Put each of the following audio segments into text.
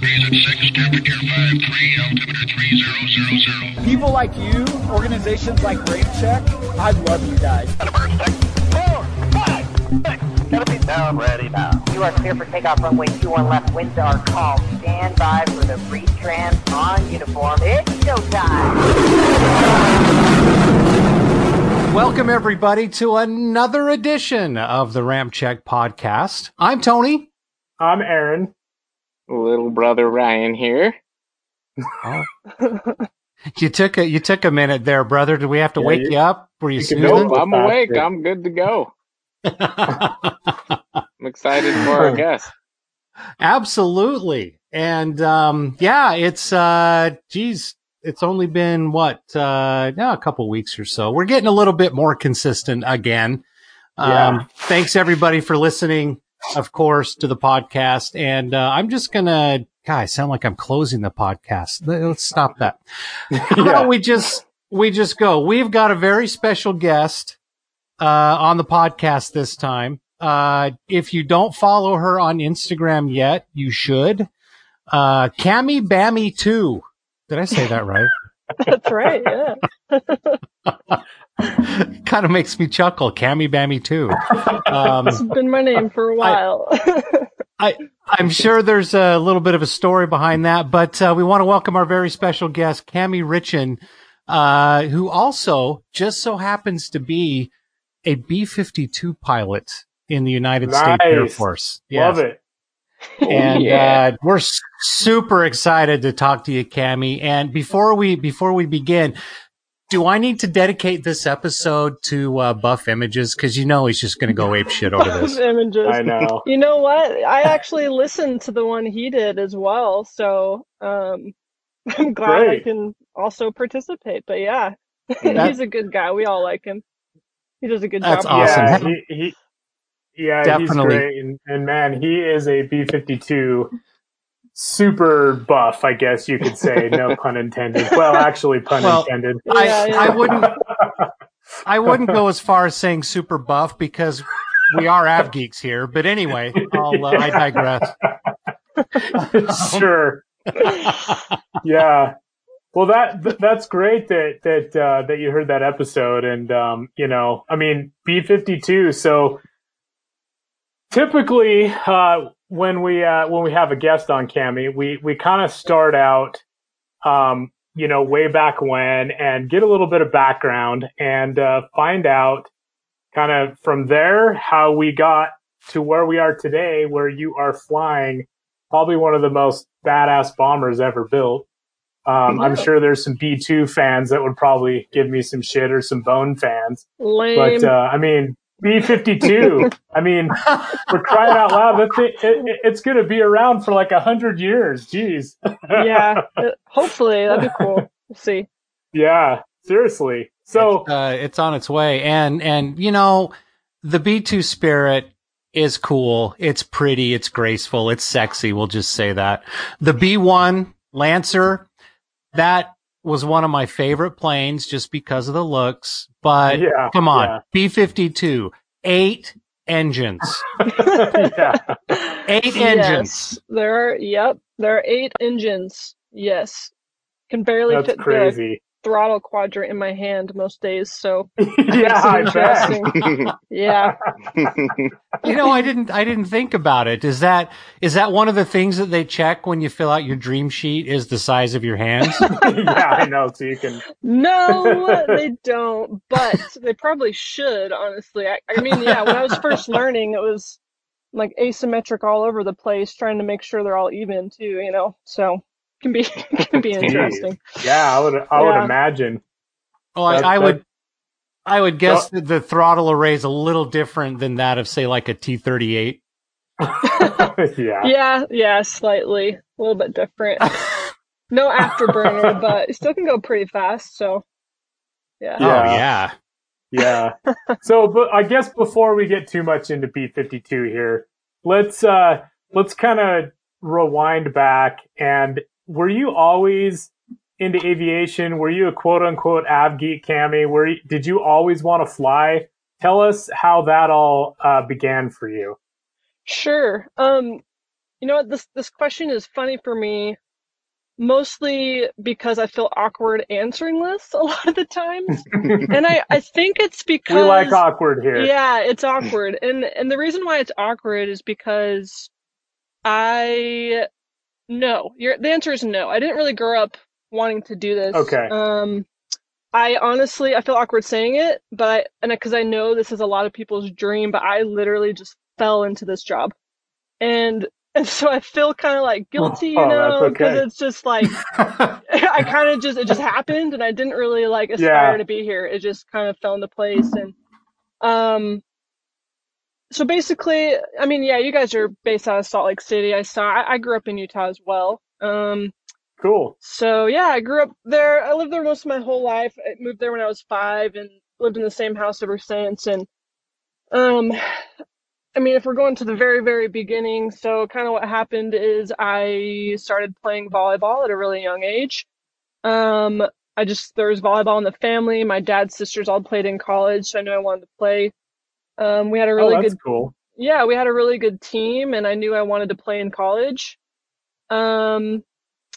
degrees temperature 53, altimeter 3000. People like you, organizations like RampCheck, I love you guys. Gotta be down ready now. You are clear for takeoff runway 21 left. Winds are calm. Stand by for the retrans on uniform. It's showtime. Welcome, everybody, to another edition of the Ramp Check podcast. I'm Tony. I'm Aaron. Little brother Ryan here. You took a you took a minute there, brother. Did we have to Yeah, wake you- you up? Were you, you snoozing? go. I'm Faster. awake. I'm good to go. I'm excited for our guest. Absolutely. And um yeah, it's uh geez, it's only been what uh now a couple weeks or so. We're getting a little bit more consistent again. Um Yeah. thanks everybody for listening, of course, to the podcast. And uh I'm just gonna God, I sound like I'm closing the podcast. Let- Let's stop that. Yeah. we just we just go? We've got a very special guest uh, on the podcast this time. Uh, if you don't follow her on Instagram yet, you should. Uh, Cami Bammy two. Did I say that right? That's right. Yeah. kind of makes me chuckle. Cami Bammy too. Um, It's been my name for a while. I, I am sure there's a little bit of a story behind that, but uh, we want to welcome our very special guest, Cami Richan, uh, who also just so happens to be a B-52 pilot in the United States Air Nice. Force. Love it. And Yeah. uh, we're super excited to talk to you, Cami. And before we before we begin, do I need to dedicate this episode to uh, Buff Images? Because you know he's just going to go ape shit over this. Images. I know. You know what? I actually listened to the one he did as well, so um, I'm glad Great. I can also participate. But yeah, That- he's a good guy. We all like him. He does a good That's job. awesome. Yeah, he, he yeah, Definitely. he's great, and, and man, he is a B fifty two super buff, I guess you could say. No pun intended. Well, actually, pun Well, intended. I, yeah. I wouldn't I wouldn't go as far as saying super buff because we are av geeks here. But anyway, I'll, uh, I digress. sure. yeah. Well, that that's great that that uh, that you heard that episode, and um, you know, I mean, B fifty two. So typically, uh, when we uh, when we have a guest on Cami, we we kind of start out, um, you know, way back when, and get a little bit of background, and uh, find out kind of from there how we got to where we are today, where you are flying probably one of the most badass bombers ever built. Um, I'm sure there's some B2 fans that would probably give me some shit or some Bone fans. Lame. But, uh, I mean, B52, I mean, for crying out loud, that thing, it, it- it's going to be around for like a hundred years. Jeez. yeah. uh, Hopefully, that'd be cool. We'll see. yeah. Seriously. So, it's, uh, it's on its way, and and you know the B two spirit is cool. It's pretty. It's graceful. It's sexy. We'll just say that. The B one Lancer, that was one of my favorite planes just because of the looks. But yeah. come on, yeah. B fifty two, eight engines, yeah. eight Yes. engines. There are. Yep. There are eight engines. Yes. Can barely That's fit the crazy. Throttle quadrant in my hand most days. So yeah, I bet. yeah. You know, I didn't. I didn't think about it. Is that is that one of the things that they check when you fill out your dream sheet? Is the size of your hands? yeah, I know. So you can. No, they don't, but they probably should, honestly. I, I mean, yeah, when I was first learning, it was like asymmetric all over the place, trying to make sure they're all even too, you know. So it can be can be interesting. Yeah, I would. I would Yeah. imagine. Oh, I, That- I that- would. I would guess that the throttle array is a little different than that of, say, like a T thirty eight. yeah. Yeah, yeah, slightly, a little bit different. No afterburner, but it still can go pretty fast. So yeah. Oh Yeah. yeah. Yeah. so, but I guess before we get too much into B52 here, let's uh let's kind of rewind back and were you always into aviation? Were you a quote unquote av geek, Cami? Were you, did you always want to fly? Tell us how that all uh, began for you. Sure. Um, you know what? This this question is funny for me, mostly because I feel awkward answering this a lot of the times, and I I think it's because We like awkward here. yeah, it's awkward. And and the reason why it's awkward is because I no. Your the answer is no. I didn't really grow up wanting to do this. Okay. Um I honestly I feel awkward saying it, but I, and because I know this is a lot of people's dream, but I literally just fell into this job. And and so I feel kind of like guilty, you Oh, know, because okay. it's just like I kind of just it just happened, and I didn't really like aspire Yeah. to be here. It just kind of fell into place, and um, so basically, I mean, yeah, you guys are based out of Salt Lake City. I saw. I, I grew up in Utah as well. Um, Cool. so yeah, I grew up there. I lived there most of my whole life. I moved there when I was five, and lived in the same house ever since. And um, I mean, if we're going to the very, very beginning, so kind of what happened is I started playing volleyball at a really young age. Um, I just there was volleyball in the family. My dad's sisters all played in college, so I knew I wanted to play. Um, we had a really oh, that's good cool. yeah, we had a really good team, and I knew I wanted to play in college. Um,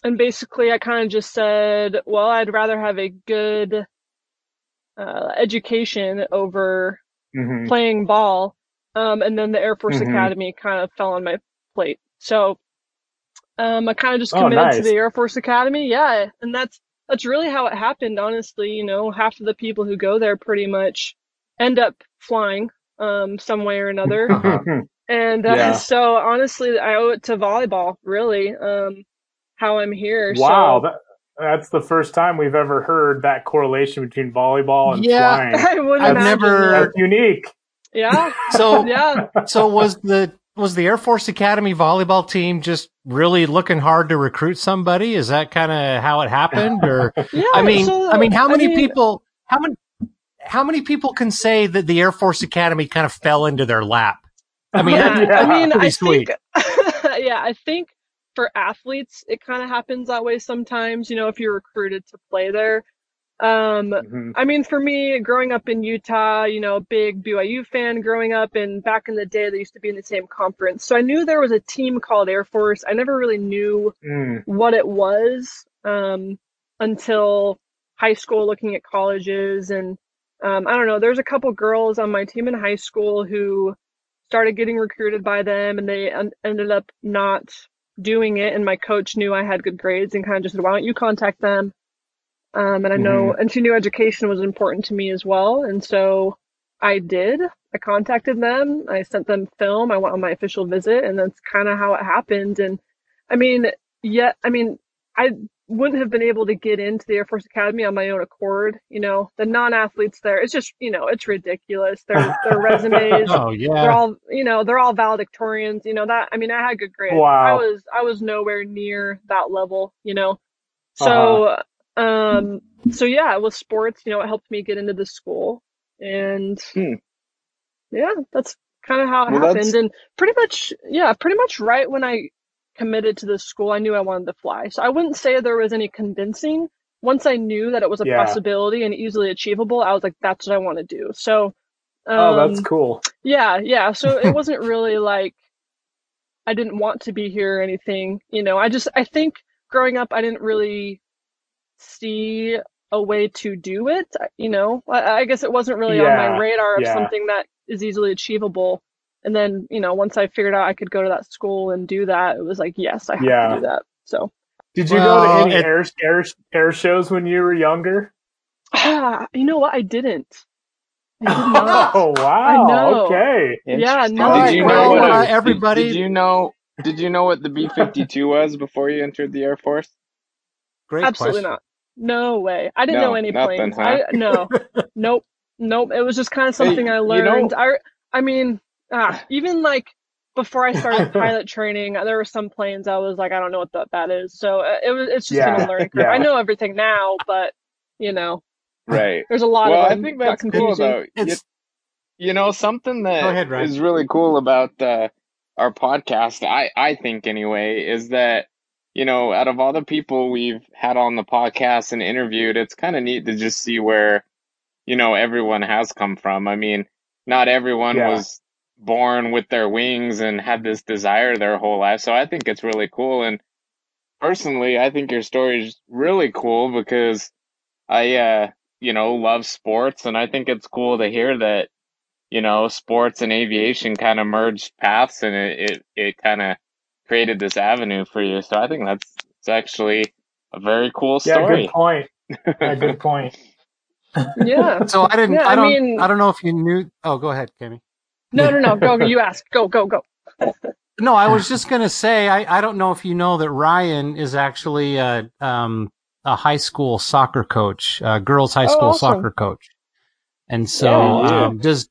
and basically, I kind of just said, well, I'd rather have a good uh, education over hmm playing ball. Um, and then the Air Force Mhm. Academy kind of fell on my plate. So, um, I kind of just Oh, committed to the Air Force Academy. Yeah, and that's that's really how it happened. Honestly, you know, half of the people who go there pretty much end up flying, um, some way or another. Uh-huh. And uh, Yeah. so honestly, I owe it to volleyball, really, um, how I'm here. wow, So that, that's the first time we've ever heard that correlation between volleyball and Yeah. flying. I wouldn't I've imagine. never- That's unique. Yeah, So yeah. so was the was the Air Force Academy volleyball team just really looking hard to recruit somebody? Is that kind of how it happened, or Yeah, I mean, so, I mean, how many mean, people? How many? How many people can say that the Air Force Academy kind of fell into their lap? I mean, yeah, Yeah, I mean, I sweet. think, yeah, I think for athletes, it kind of happens that way sometimes. You know, if you're recruited to play there. Um, Mhm. I mean, for me, growing up in Utah, you know, big BYU fan growing up, and back in the day, they used to be in the same conference. So I knew there was a team called Air Force. I never really knew Mm. what it was um, until high school, looking at colleges. And um, I don't know, there's a couple girls on my team in high school who started getting recruited by them, and they en- ended up not doing it. And my coach knew I had good grades and kind of just said, why don't you contact them? Um, and I know, and she knew education was important to me as well. And so I did. I contacted them. I sent them film. I went on my official visit, and that's kind of how it happened. And I mean, yeah, I mean, I wouldn't have been able to get into the Air Force Academy on my own accord. You know, the non-athletes there, it's just, you know, it's ridiculous. Their their resumes, oh yeah. they're all, you know, they're all valedictorians. You know that. I mean, I had good grades. Wow. I was I was nowhere near that level. You know, so um, so yeah, with sports, you know, it helped me get into the school, and Hmm. yeah, that's kind of how it Well, happened. that's- And pretty much, yeah, pretty much right when I committed to the school, I knew I wanted to fly. So I wouldn't say there was any convincing. Once I knew that it was a Yeah. possibility and easily achievable, I was like, that's what I want to do. So, um, oh, that's cool. yeah, yeah. So it wasn't really like I didn't want to be here or anything. You know, I just I think growing up I didn't really see a way to do it. You know, I, I guess it wasn't really on my radar of yeah. something that is easily achievable. And then, you know, once I figured out I could go to that school and do that, it was like, yes, I have Yeah. to do that. So, Did you Well, go to any it- air, air air shows when you were younger? ah, you know what? I didn't. I did not. Oh wow! know. Okay. Yeah, no, Did you well, know what uh, a- did- everybody- Did, you know? Did you know what the B fifty two was before you entered the Air Force? great Absolutely question. not. No way. I didn't No, know any nothing, planes. huh? I no. nope. Nope. It was just kind of Hey, something I you learned. know- I I mean, ah, even like before I started pilot training, there were some planes I was like, I don't know what that that is. So uh, it was it's just Yeah, been a learning curve. yeah. I know everything now, but you know, Right. there's a lot well, of I think got that's cool confusing. though. You, It's you know, something that is ahead, Ryan. really cool about uh, our podcast, I I think anyway, is that you know, out of all the people we've had on the podcast and interviewed, it's kind of neat to just see where you know everyone has come from. I mean, not everyone Yeah. was born with their wings and had this desire their whole life. So I think it's really cool. And personally, I think your story is really cool because I, uh, you know, love sports, and I think it's cool to hear that, you know, sports and aviation kind of merged paths, and it it, it kind of created this avenue for you. So I think that's it's actually a very cool story. Yeah, story. good point. Yeah, good point. Yeah. So I didn't. Yeah, I I don't. mean- I don't know if you knew. Oh, go ahead, Kimmy. No, no, no. Go, go. You asked. Go, go, go. No, I was just gonna say. I, I don't know if you know that Ryan is actually a um a high school soccer coach, a girls high Oh, school awesome. soccer coach, and so Yeah, yeah. um, does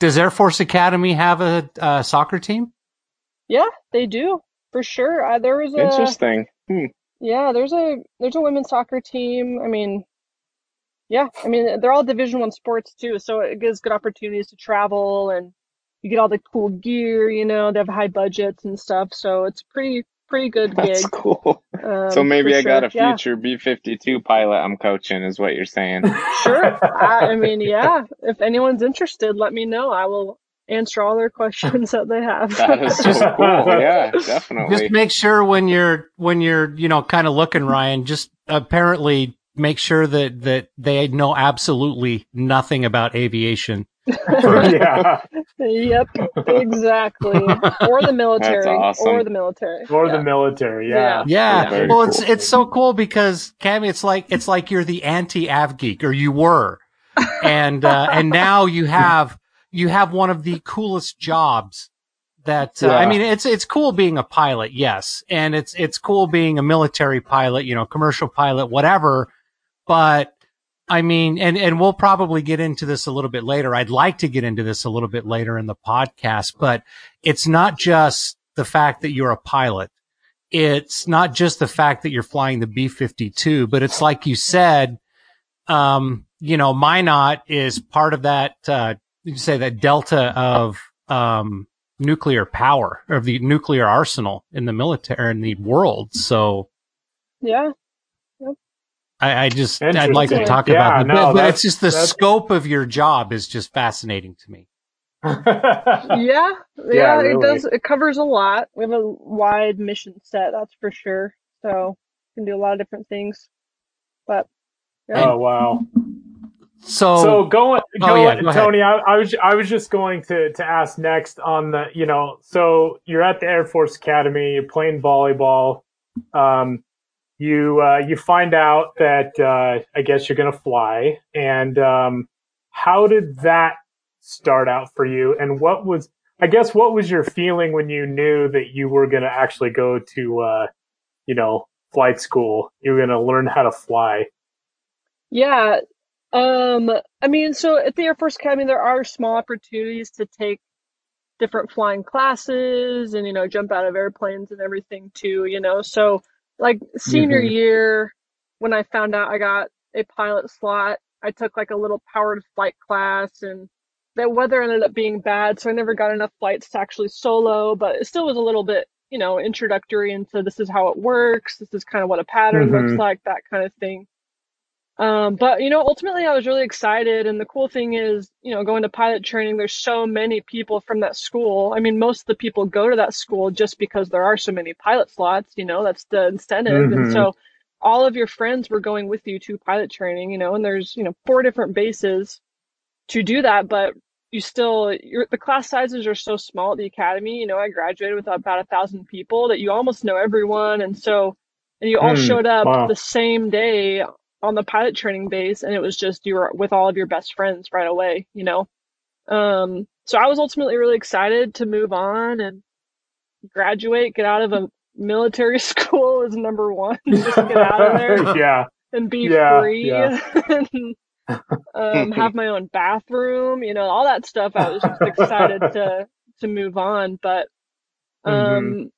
does Air Force Academy have a, a soccer team? Yeah, they do for sure. Uh, there was a Interesting. Hmm. yeah. There's a there's a women's soccer team. I mean, yeah. I mean, they're all Division One sports too, so it gives good opportunities to travel and you get all the cool gear. You know, they have high budgets and stuff, so it's pretty pretty good gig. That's cool. Um, so maybe for I got a sure. Yeah. future B fifty two pilot I'm coaching, is what you're saying. Sure. I, I mean, yeah. If anyone's interested, let me know. I will answer all their questions that they have. That is so cool. Yeah, definitely. Just make sure when you're when you're you know kind of looking, Ryan. Just apparently make sure that that they know absolutely nothing about aviation. yeah, Yep, exactly. Or the military. awesome. Or the military. or Yeah. the military. Yeah, Yeah. Very well, cool. it's it's so cool because Cami, it's like it's like you're the anti av geek, or you were, and uh, and now you have you have one of the coolest jobs. That uh, I mean, it's it's cool being a pilot, yes, and it's it's cool being a military pilot, you know, commercial pilot, whatever. But I mean, and and we'll probably get into this a little bit later. I'd like to get into this a little bit later in the podcast, but it's not just the fact that you're a pilot it's not just the fact that you're flying the B-52, but it's like you said, um, you know, Minot is part of that, uh, you say that delta of, um, nuclear power of the nuclear arsenal in the military in the world. So Yeah. I, I just, I'd like to talk Yeah, about it, no, but, but it's just the scope of your job is just fascinating to me. Yeah. Yeah, Yeah, it does it covers a lot. We have a wide mission set, that's for sure. So we can do a lot of different things. But yeah. oh wow. So, So going, Oh, yeah, go. Tony, I, I was I was just going to to ask next on the you know so you're at the Air Force Academy, you're playing volleyball, um, you uh, you find out that uh, I guess you're gonna fly, and um, how did that start out for you, and what was I guess what was your feeling when you knew that you were gonna actually go to uh, you know flight school, you were gonna learn how to fly. Yeah. Um, I mean, so at the Air Force Academy, there are small opportunities to take different flying classes and, you know, jump out of airplanes and everything too, you know. So, like, senior Mhm. year, when I found out I got a pilot slot, I took like a little powered flight class and that weather ended up being bad, so I never got enough flights to actually solo, but it still was a little bit, you know, introductory into this is how it works, this is kind of what a pattern looks Mhm. like, that kind of thing. Um, but you know, ultimately, I was really excited, and the cool thing is, you know, going to pilot training. There's so many people from that school. I mean, most of the people go to that school just because there are so many pilot slots. You know, that's the incentive, Mhm. and so all of your friends were going with you to pilot training. You know, and there's you know four different bases to do that, but you still the class sizes are so small at the academy. You know, I graduated with about a thousand people that you almost know everyone, and so and you all Hmm, showed up wow. the same day on the pilot training base and it was just you were with all of your best friends right away you know um so i was ultimately really excited to move on and graduate get out of a military school is number one just get out of there yeah. and be Yeah, free yeah. and um, have my own bathroom you know all that stuff i was just excited to to move on but um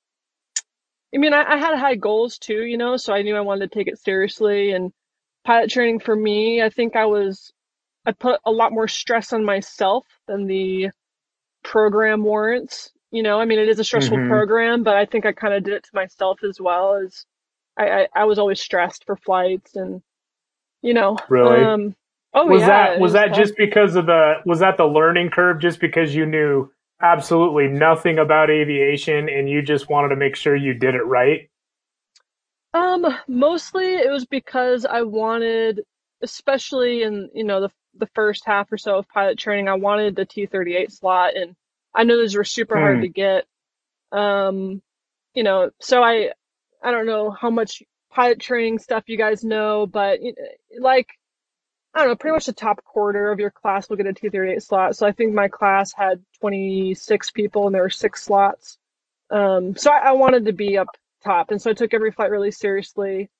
i mean I, I had high goals too you know so i knew i wanted to take it seriously and pilot training for me i think i was i put a lot more stress on myself than the program warrants you know i mean it is a stressful Mhm. program but i think i kind of did it to myself as well as I, I i was always stressed for flights and you know Really? um oh was yeah that was that tough. just because of the was that the learning curve just because you knew absolutely nothing about aviation and you just wanted to make sure you did it right? Um, mostly it was because I wanted, especially in you know the the first half or so of pilot training, I wanted the T38 slot, and I know those were super hard Hmm. to get. Um, you know, so I I don't know how much pilot training stuff you guys know, but like I don't know, pretty much the top quarter of your class will get a T38 slot. So I think my class had 26 people and there were six slots. Um, so I, I wanted to be up top, and so I took every flight really seriously.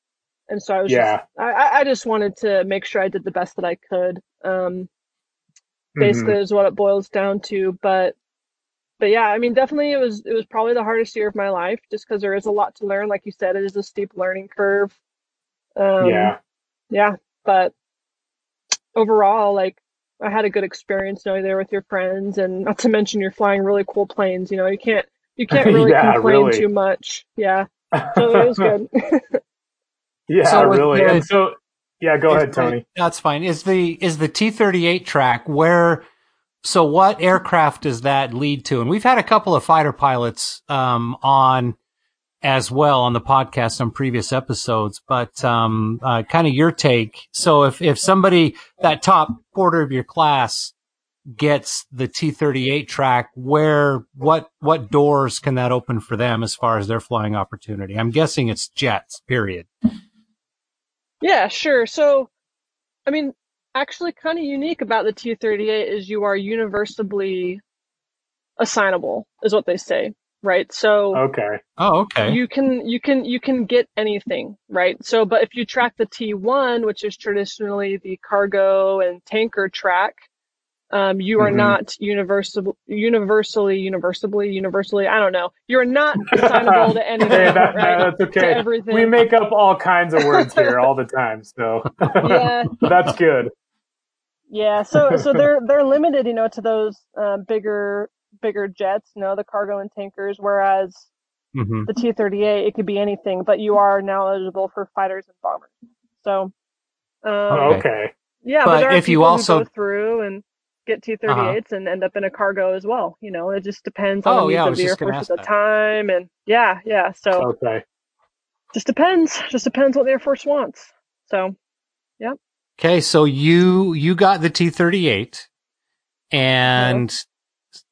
And so I was Yeah. just, I, I- just wanted to make sure I did the best that I could. Um, basically Mhm. is what it boils down to. But, but yeah, I mean, definitely it was, it was probably the hardest year of my life just because there is a lot to learn. Like you said, it is a steep learning curve. Um, yeah. yeah, but overall, like I had a good experience knowing there with your friends, and not to mention you're flying really cool planes. You know, you can't you can't really Yeah, complain really. too much. Yeah, so it was good. yeah, So really. the- and so, yeah, go Is ahead, the- Tony. That's fine. Is the is the T thirty eight track where? So what aircraft does that lead to? And we've had a couple of fighter pilots um, on as well on the podcast on previous episodes, but um, uh, kind of your take. So if if somebody that top quarter of your class gets the T thirty eight track, where what what doors can that open for them as far as their flying opportunity? I'm guessing it's jets. Period. yeah, sure. So, I mean, actually, kind of unique about the T38 is you are universally assignable, is what they say, right? So. Okay. Oh, okay. you can you can you can get anything right so but if you track the t1 which is traditionally the cargo and tanker track um, you are Mhm. not universal universally universally universally i don't know you're not assignable to anything Hey, that, right that's okay. everything We make up all kinds of words here all the time, so yeah that's good. yeah so so they're they're limited you know to those um, bigger bigger jets you know the cargo and tankers whereas hmm the T-38, it could be anything, but you are now eligible for fighters and bombers. So, um, Okay. Okay. yeah, But but, there are if you also- go through and get T-38s and end up in a cargo as well. You know, it just depends on Oh, the needs yeah, of the Air Force at the time, and yeah, yeah. So Okay. just depends. Just depends what the Air Force wants. So yeah. Okay, so you you got the T thirty eight, and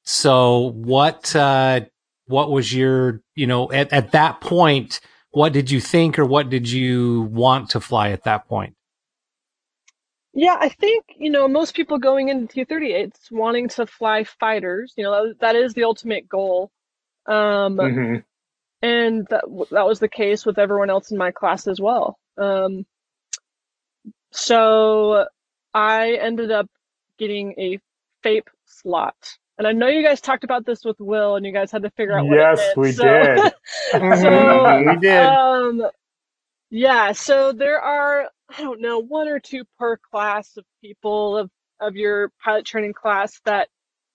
so what? uh What was your you know at at that point? What did you think, or what did you want to fly at that point? Yeah, I think you know most people going into T-38s wanting to fly fighters. You know, that, that is the ultimate goal. Um, hmm and that that was the case with everyone else in my class as well. Um, so I ended up getting a FAIP slot, and I know you guys talked about this with Will, and you guys had to figure out what Yes, it meant. we so, did. so we did. um, yeah, so there are I don't know one or two per class of people of of your pilot training class that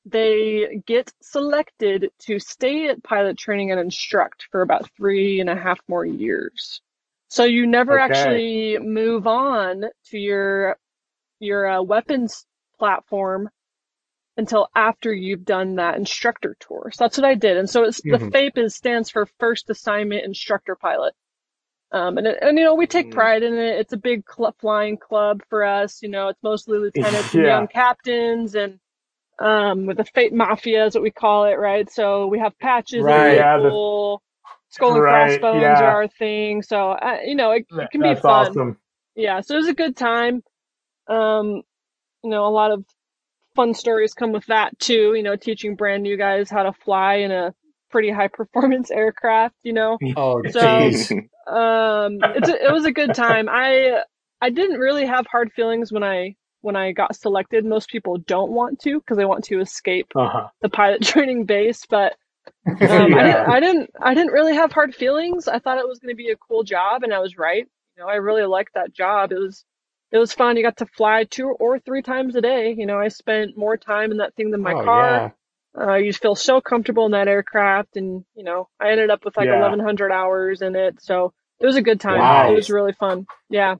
they get selected to stay at pilot training and instruct for about three and a half more years. So you never Okay. actually move on to your your uh, weapons platform until after you've done that instructor tour. So that's what I did. And so it's, Mhm. the FAIP is, stands for First Assignment Instructor Pilot. Um, and, and you know we take Mm. pride in it. It's a big cl- flying club for us. You know, it's mostly lieutenants and young captains, and um, with the FAIP Mafia is what we call it, right? So we have patches Right. and Yeah, the- cool. Skull and Right, crossbones yeah. are our thing. So uh, you know, it, it can be fun awesome. yeah, so it was a good time. Um, you know, a lot of fun stories come with that too. You know, teaching brand new guys how to fly in a pretty high performance aircraft. You know, Oh, So- um, it's a, it was a good time. I I didn't really have hard feelings when I when I got selected. Most people don't want to because they want to escape Uh-huh. the pilot training base, but um, I, didn't, I didn't I didn't really have hard feelings. I thought it was going to be a cool job, and I was right. You know, I really liked that job. It was it was fun. You got to fly two or three times a day. You know, I spent more time in that thing than my Oh, car. Uh, you feel so comfortable in that aircraft, and you know, I ended up with like Yeah. 1,100 hours in it. So It was a good time. Wow. It was really fun. Yeah.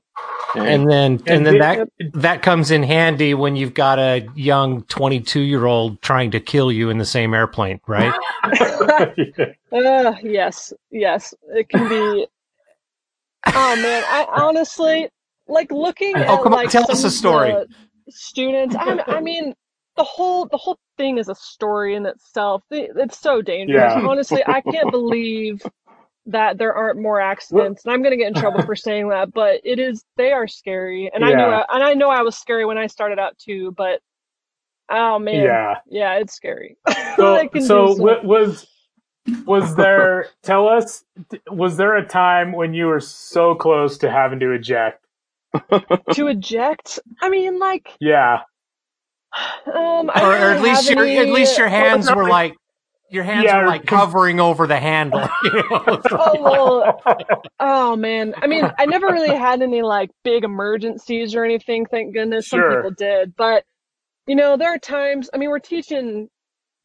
And then and, And then did- that that comes in handy when you've got a young 22 year old trying to kill you in the same airplane, right? Uh, yes, yes. It can be. Oh man, I honestly like looking Oh, at come on, like tell us a story. students. I, I mean, the whole the whole thing is a story in itself. It's so dangerous. Yeah. Honestly, I can't believe that there aren't more accidents. And I'm gonna get in trouble for saying that, but it is. They are scary, and I know. Yeah. and I know I was scary when I started out too. But oh man, yeah. yeah, it's scary. So, so wa- was was there? tell us, was there a time when you were so close to having to eject? to eject. I mean, like, Yeah, um, I or, or at least your any- at least your hands not were like- like your hands Yeah, were like covering over the handle. you know? Like- Oh well, oh man. I mean, I never really had any like big emergencies or anything. Thank goodness. Some Sure. people did, but you know, there are times. I mean, we're teaching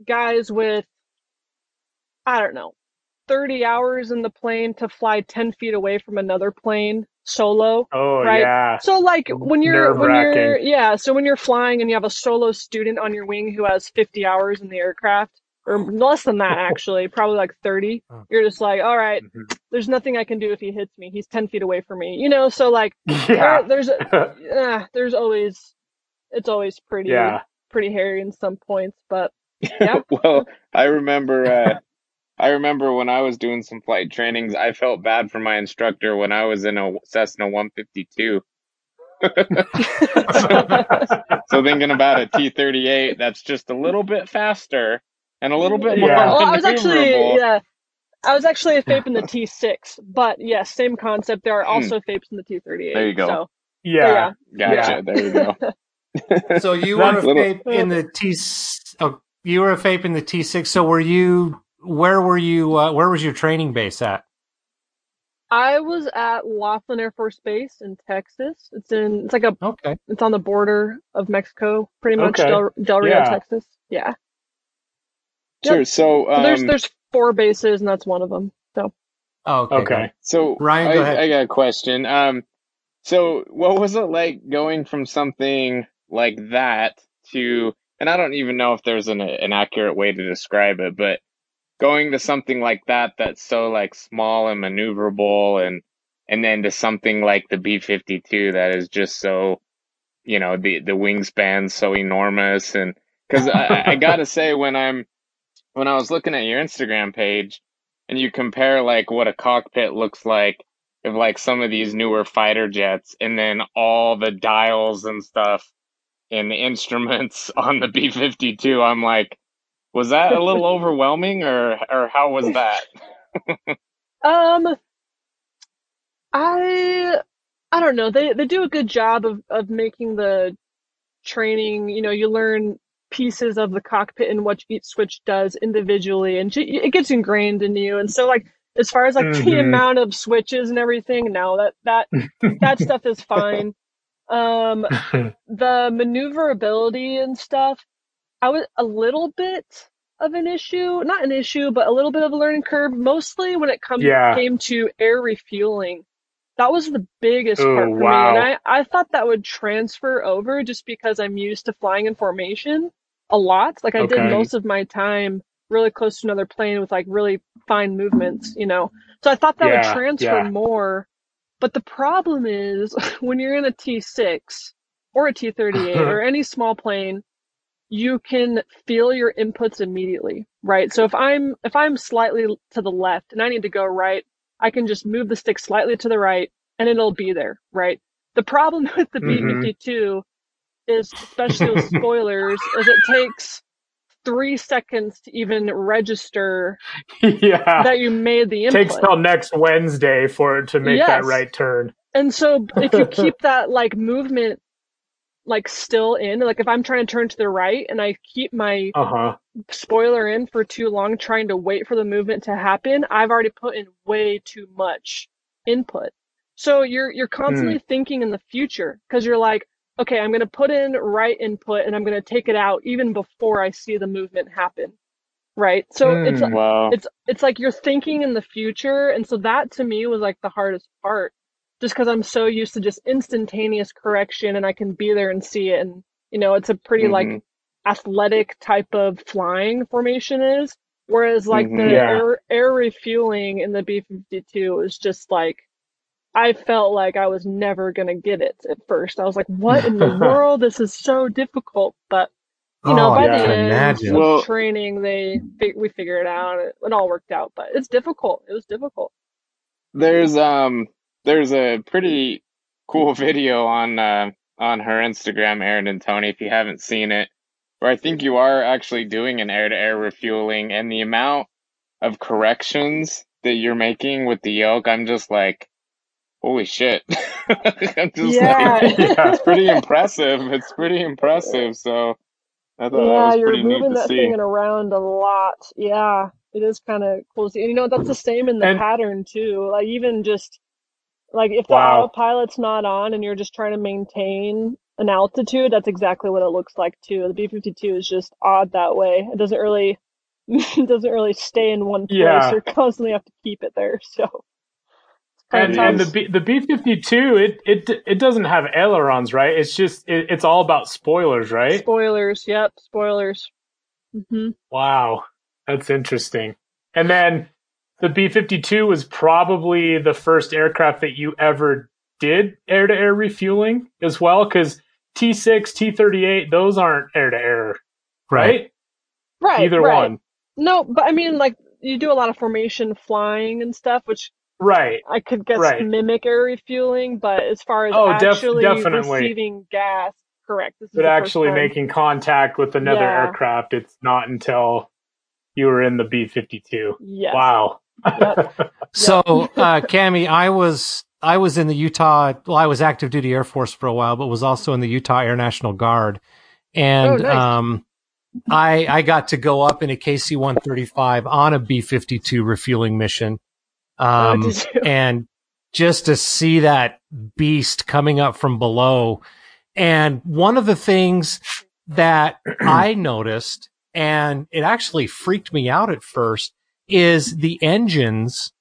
guys with, I don't know, thirty hours in the plane to fly ten feet away from another plane solo. oh Right. yeah, So like when you're when you're yeah, so when you're flying and you have a solo student on your wing who has 50 hours in the aircraft or less than that actually, probably like 30, Oh. you're just like, all right, Mhm. there's nothing I can do if he hits me. He's 10 feet away from me. You know, so like yeah, there, there's uh, there's always it's always pretty yeah. pretty hairy in some points, but Yeah. well, I remember uh I remember when I was doing some flight trainings, I felt bad for my instructor when I was in a Cessna 152. So thinking about a T38 that's just a little bit faster and a little bit more Yeah. well, I was actually yeah. I was actually a FAIP in the T6, but yes, same concept. There are also FAIPs in the T38. Hmm. There you go. So, yeah. Gotcha. There you go. so you were That's a little- FAIP in the T. Oh, you were a FAIP in the T six. So were you? Where were you? Uh, where was your training base at? I was at Laughlin Air Force Base in Texas. It's in it's like a Okay. it's on the border of Mexico, pretty much Okay. Del, Del Rio, Yeah. Texas. Yeah. Sure. So, So there's um, there's four bases and that's one of them. So Oh, okay. Okay. So Ryan, I, ahead. I got a question. Um, so what was it like going from something like that to, and I don't even know if there's an an accurate way to describe it, but going to something like that that's so like small and maneuverable, and and then to something like the B fifty two that is just so, you know, the the wingspan's so enormous, and because I, I gotta say when I'm when I was looking at your Instagram page and you compare like what a cockpit looks like of like some of these newer fighter jets and then all the dials and stuff and the instruments on the B52 I'm like was that a little overwhelming or or how was that um I I don't know. They they do a good job of of making the training, you know, you learn pieces of the cockpit and what each switch does individually and it gets ingrained in you. And so like as far as like the Mhm. amount of switches and everything, no, that that that stuff is fine. Um the maneuverability and stuff, I was a little bit of an issue, not an issue, but a little bit of a learning curve, mostly when it come, Yeah. came to air refueling. That was the biggest Oh, part for wow. me. And I, I thought that would transfer over just because I'm used to flying in formation a lot. Like I did most of my time really close to another plane with like really fine movements, you know. So I thought that Yeah, would transfer yeah. more. But the problem is when you're in a T6 or a T38 or any small plane, you can feel your inputs immediately, right? So if I'm if I'm slightly to the left and I need to go right, I can just move the stick slightly to the right and it'll be there, right? The problem with the Mhm. B52 is especially with spoilers is it takes 3 seconds to even register yeah. that you made the input. Takes till next Wednesday for it to make that right turn. And so if you keep that like movement like still in, like if I'm trying to turn to the right and I keep my Uh huh. spoiler in for too long trying to wait for the movement to happen, I've already put in way too much input. So you're you're constantly thinking in the future because you're like, okay, I'm going to put in right input and I'm going to take it out even before I see the movement happen. right? So it's Mm. Wow. it's it's like you're thinking in the future, and so that to me was like the hardest part, just because I'm so used to just instantaneous correction, and I can be there and see it, and you know, it's a pretty like Mhm. athletic type of flying formation is. Whereas like Mhm. the Yeah. air, air refueling in the B fifty two was just like I felt like I was never gonna get it at first. I was like, "What in the world? This is so difficult." But you know, Oh, by I the end imagine. of Well- training, they we figured it out. It, it all worked out, but it's difficult. It was difficult. There's um there's a pretty cool video on uh on her Instagram, Erin and Tony, if you haven't seen it, where I think you are actually doing an air to air refueling and the amount of corrections that you're making with the yoke, I'm just like, holy shit. I'm just Yeah. like Yeah. it's pretty impressive. It's pretty impressive. So I thought that yeah, was you're moving that thing around a lot. Yeah, it is kind of cool to see. And you know, that's the same in the And- pattern too. Like even just like if the Wow. autopilot's not on and you're just trying to maintain an altitude, that's exactly what it looks like too. The B52 is just odd that way. It doesn't really it doesn't really stay in one place. Yeah. You constantly have to keep it there. So And tough. and the B, the B fifty two it it it doesn't have ailerons, right? It's just it, it's all about spoilers, right? spoilers. Yep, spoilers. hmm Wow, that's interesting. And then the B fifty two was probably the first aircraft that you ever did air to air refueling as well, because T six, T thirty eight, those aren't air to air, right? Right. Either right. one, No, but I mean, like you do a lot of formation flying and stuff, which right? I could guess Right. mimic air refueling. But as far as Oh, def- actually definitely. receiving gas, correct. This But the actually making contact with another Yeah. aircraft, it's not until you were in the B fifty two. Yes. Wow. Yep. So, uh, Cami, I was I was in the Utah. Well, I was active duty Air Force for a while, but was also in the Utah Air National Guard, and Oh, nice. um, I I got to go up in a KC one thirty five on a B fifty two refueling mission, Oh, um, you? and just to see that beast coming up from below, and one of the things that I noticed, and it actually freaked me out at first, is the engines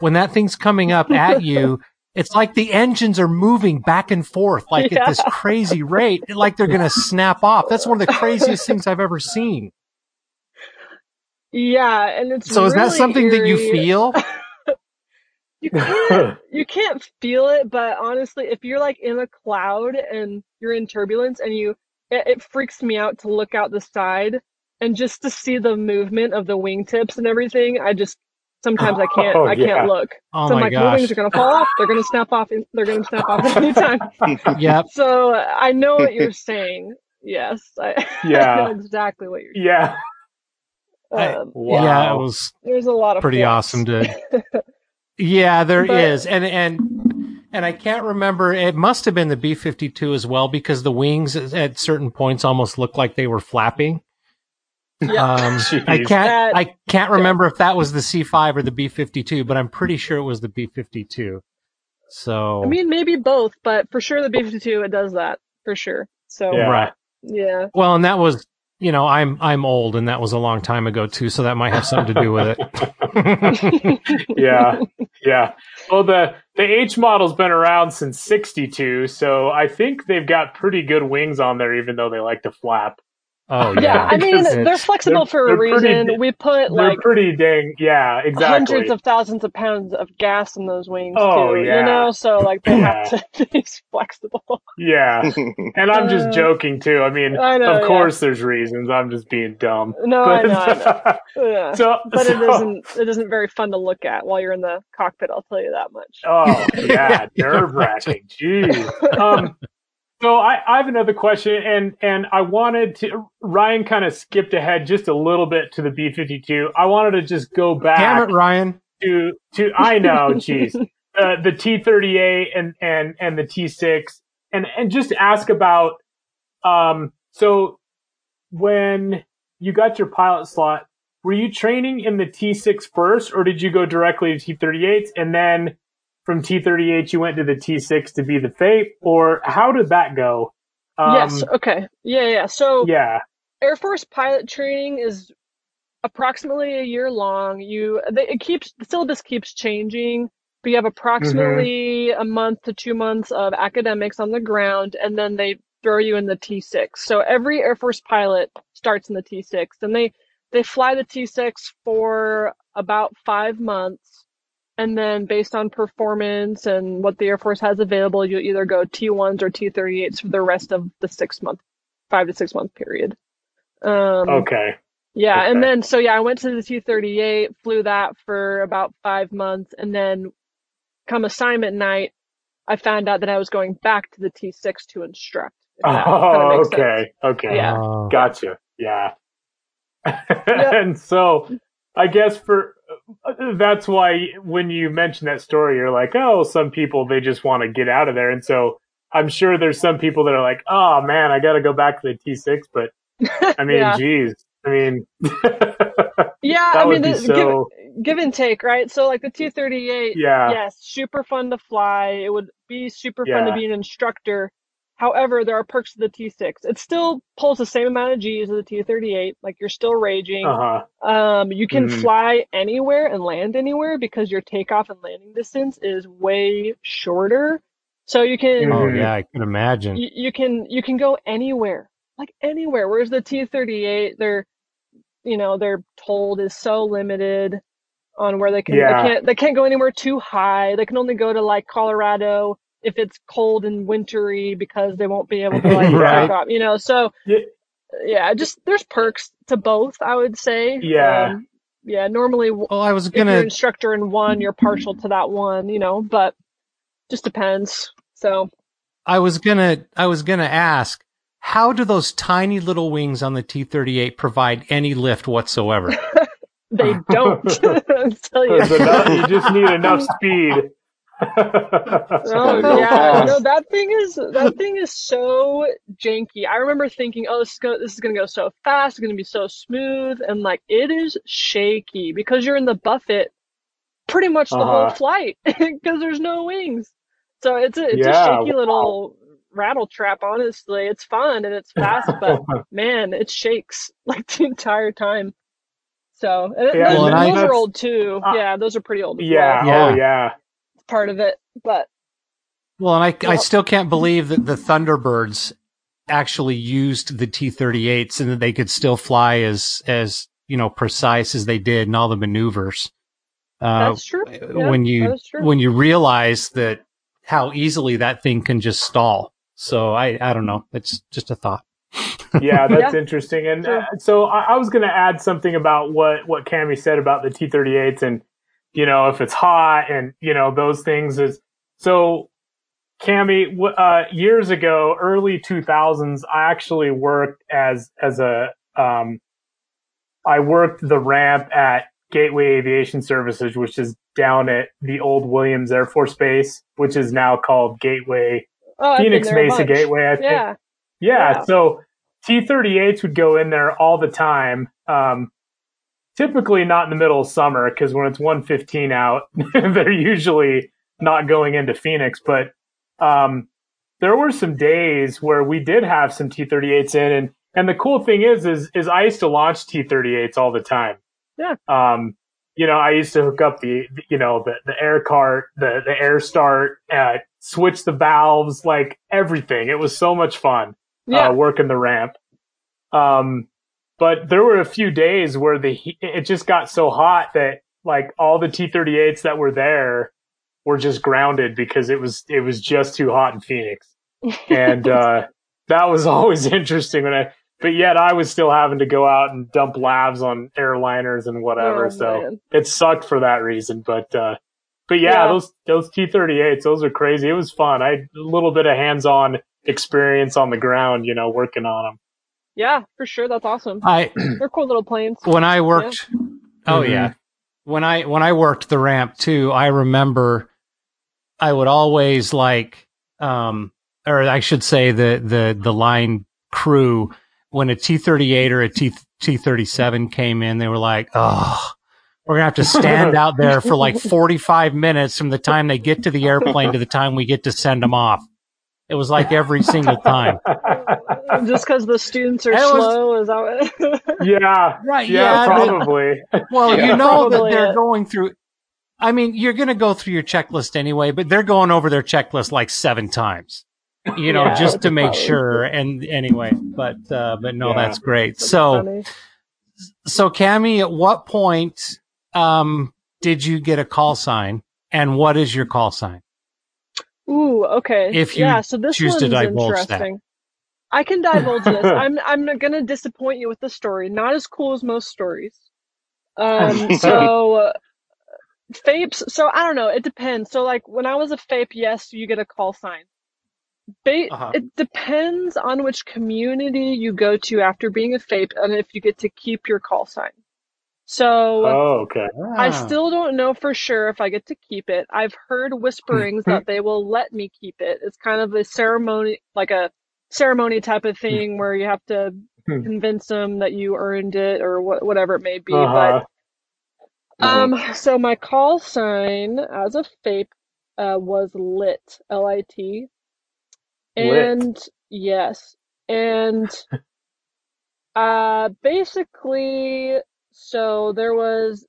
when that thing's coming up at you, it's like the engines are moving back and forth, like at this crazy rate, like they're going to snap off. That's one of the craziest things I've ever seen. Yeah, and it's So is that really something that you feel? You can't you can't feel it, but honestly, if you're like in a cloud and you're in turbulence and you it, it freaks me out to look out the side and just to see the movement of the wingtips and everything, I just sometimes I can't Oh, I yeah. can't look. Oh so I'm my like, wings are gonna fall off, they're gonna snap off in, they're gonna snap off at any time. Yep. So I know what you're saying. Yes. I, I Yeah. know exactly what you're yeah. I- um, Wow. Yeah, it was there's a lot of pretty flex. awesome to. Yeah, there is, But- and and and I can't remember. It must have been the B fifty two as well because the wings at certain points almost looked like they were flapping. Yeah. Um, I can't. That- I can't remember if that was the C five or the B fifty two, but I'm pretty sure it was the B fifty two. So I mean, maybe both, but for sure the B52 it does that for sure. So Yeah. right. yeah, Well, and that was, you know, I'm I'm old, and that was a long time ago too, so that might have something to do with it. yeah, yeah. Well, the the H model's been around since '62, so I think they've got pretty good wings on there, even though they like to flap. Oh yeah. yeah, I mean, they're flexible for a they're pretty reason. di- we put like pretty dang, yeah, exactly. hundreds of thousands of pounds of gas in those wings Oh, too. yeah. You know, so like they have to be flexible. yeah, and I'm just Uh, joking too. I mean, I know, of yeah. course, there's reasons. I'm just being dumb. No, I know, I know. Yeah. so, but it so- isn't it isn't very fun to look at while you're in the cockpit. I'll tell you that much. Oh yeah, nerve wracking. Jeez. Um, so I, I have another question, and and I wanted to. Ryan kind of skipped ahead just a little bit to the B fifty two. I wanted to just go back damn it, Ryan. to to. I know, jeez, uh, the T thirty eight and and and the T six, and and just ask about. Um, so when you got your pilot slot, were you training in the T6 first, or did you go directly to T thirty eight and then from T38 you went to the T6 to be the FAIP, or how did that go? Um, yes. Okay. Yeah. Yeah. So Yeah. Air Force pilot training is approximately a year long. You they, it keeps the syllabus keeps changing, but you have approximately a month to two months of academics on the ground, and then they throw you in the T6. So every Air Force pilot starts in the T6, and they they fly the T6 for about five months, and then based on performance and what the Air Force has available, you either go T1s or T38s for the rest of the six month, five to six month period. Um, Okay. yeah, and then so yeah, I went to the T thirty eight, flew that for about five months, and then come assignment night, I found out that I was going back to the T six to instruct. if kinda Oh, makes sense. okay. Okay. Yeah. Oh. Gotcha. Yeah. and so I guess for uh, that's why when you mention that story, you're like, oh, some people they just want to get out of there, and so I'm sure there's some people that are like, oh man, I got to go back to the T6, but I mean, Yeah. geez, I mean, Yeah, I mean, the, so. give, give and take, right? So like the T thirty eight, Yeah. yes, super fun to fly. It would be super fun to be an instructor. However, there are perks to the T6. It still pulls the same amount of G's as the T38. Like you're still raging. Uh huh. Um, you can Mhm. fly anywhere and land anywhere because your takeoff and landing distance is way shorter. So you can Oh Mhm. yeah, I can imagine. you, you can you can go anywhere, like anywhere. Whereas the T38, they're you know they're told is so limited on where they can Yeah. they can't they can't go anywhere too high. They can only go to like Colorado if it's cold and wintry because they won't be able to like Right. take. You know, so Yeah. yeah, just there's perks to both. I would say. Yeah. Um, yeah. Normally, w- Well, I was if you're gonna. an instructor in one, you're partial to that one. You know, but just depends. So. I was gonna. I was gonna ask. How do those tiny little wings on the T-38 provide any lift whatsoever? They don't. Tell you. Enough- you just need enough speed. Oh go yeah, no, that thing is that thing is so janky. I remember thinking, oh, this is gonna this is gonna go so fast, it's gonna be so smooth, and like it is shaky because you're in the buffet pretty much the whole Uh-huh. flight because there's no wings. So it's a it's Yeah, a shaky little rattle trap. Honestly, it's fun and it's fast, but man, it shakes like the entire time. So and Yeah, those, Well, and I- those are old too. uh, yeah, those are pretty old. As yeah. well. Oh Yeah. Yeah. part of it, but Well, and I, I still can't believe that the Thunderbirds actually used the T-38s and that they could still fly as, as, you know, precise as they did in all the maneuvers. Uh, that's true. Yeah, when you, true. when you realize that how easily that thing can just stall. So I, I don't know. It's just a thought. yeah, that's Yeah. interesting. And uh, so I, I was going to add something about what what Cami said about the T38s, and you know if it's hot and you know those things is so. Cami, uh, years ago, early 2000s, I actually worked as as a um, I worked the ramp at Gateway Aviation Services, which is down at the old Williams Air Force Base, which is now called Gateway oh, Phoenix Mesa. Gateway. I think. Yeah, Yeah, Yeah. so T38s would go in there all the time. Um, typically not in the middle of summer because when it's 115 out, they're usually not going into Phoenix. But um, there were some days where we did have some T38s in, and and the cool thing is, is is I used to launch T38s all the time. Yeah. Um, you know, I used to hook up the, you know, the, the air cart, the, the air start, uh, switch the valves, like everything. It was so much fun yeah, uh, working the ramp. Um, but there were a few days where the he- it just got so hot that like all the T38s that were there were just grounded because it was it was just too hot in Phoenix, and uh, that was always interesting when I. But yet I was still having to go out and dump lavs on airliners and whatever. Oh, so man. it sucked for that reason. But uh, but yeah, Yeah. those those T38s, those are crazy. It was fun. I had a little bit of hands-on experience on the ground, you know, working on them. Yeah, for sure. That's awesome. I, They're cool little planes. when I worked, oh Mhm. yeah, when I when I worked the ramp too, I remember I would always like, um, or I should say the the the line crew when a T thirty eight or a T T thirty seven came in, they were like, oh. We're gonna have to stand out there for like forty five minutes from the time they get to the airplane to the time we get to send them off. It was like every single time. Just because the students are was- slow, is that what? yeah, Right, yeah, yeah, the- probably. Well, Yeah. you know that they're it. going through. I mean, you're going to go through your checklist anyway, but they're going over their checklist like seven times, you know, Yeah, just to make probably. sure. And anyway, but uh, but no, Yeah. that's great. That's So funny. so Cami, at what point um, did you get a call sign, and what is your call sign? Ooh, okay. If you yeah, so this choose to one's divulge that. interesting. I can divulge this. I'm I'm not gonna disappoint you with the story. Not as cool as most stories. Um, so uh, FAIPs. So I don't know. It depends. So like when I was a FAIP, yes, you get a call sign. Ba- Uh-huh. It depends on which community you go to after being a FAIP and if you get to keep your call sign. So Oh, okay. I Ah. still don't know for sure if I get to keep it. I've heard whisperings that they will let me keep it. It's kind of a ceremony, like a ceremony type of thing where you have to Hmm. convince them that you earned it or wha- whatever it may be. Uh-huh. But um, so my call sign as a FAIP uh, was lit, L-I-T, Lit. and yes, and uh, basically, so there was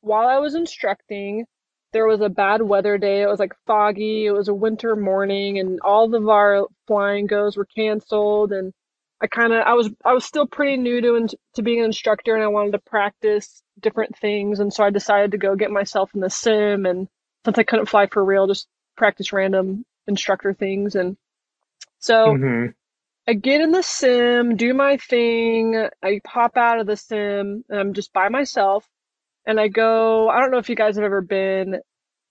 while I was instructing, there was a bad weather day. It was like foggy. It was a winter morning, and all of our flying goes were canceled. And I kind of, I was, I was still pretty new to to being an instructor, and I wanted to practice different things. And so I decided to go get myself in the sim. And since I couldn't fly for real, just practice random instructor things. And so. hmm I get in the sim, do my thing, I pop out of the sim, and I'm just by myself. And I go, I don't know if you guys have ever been,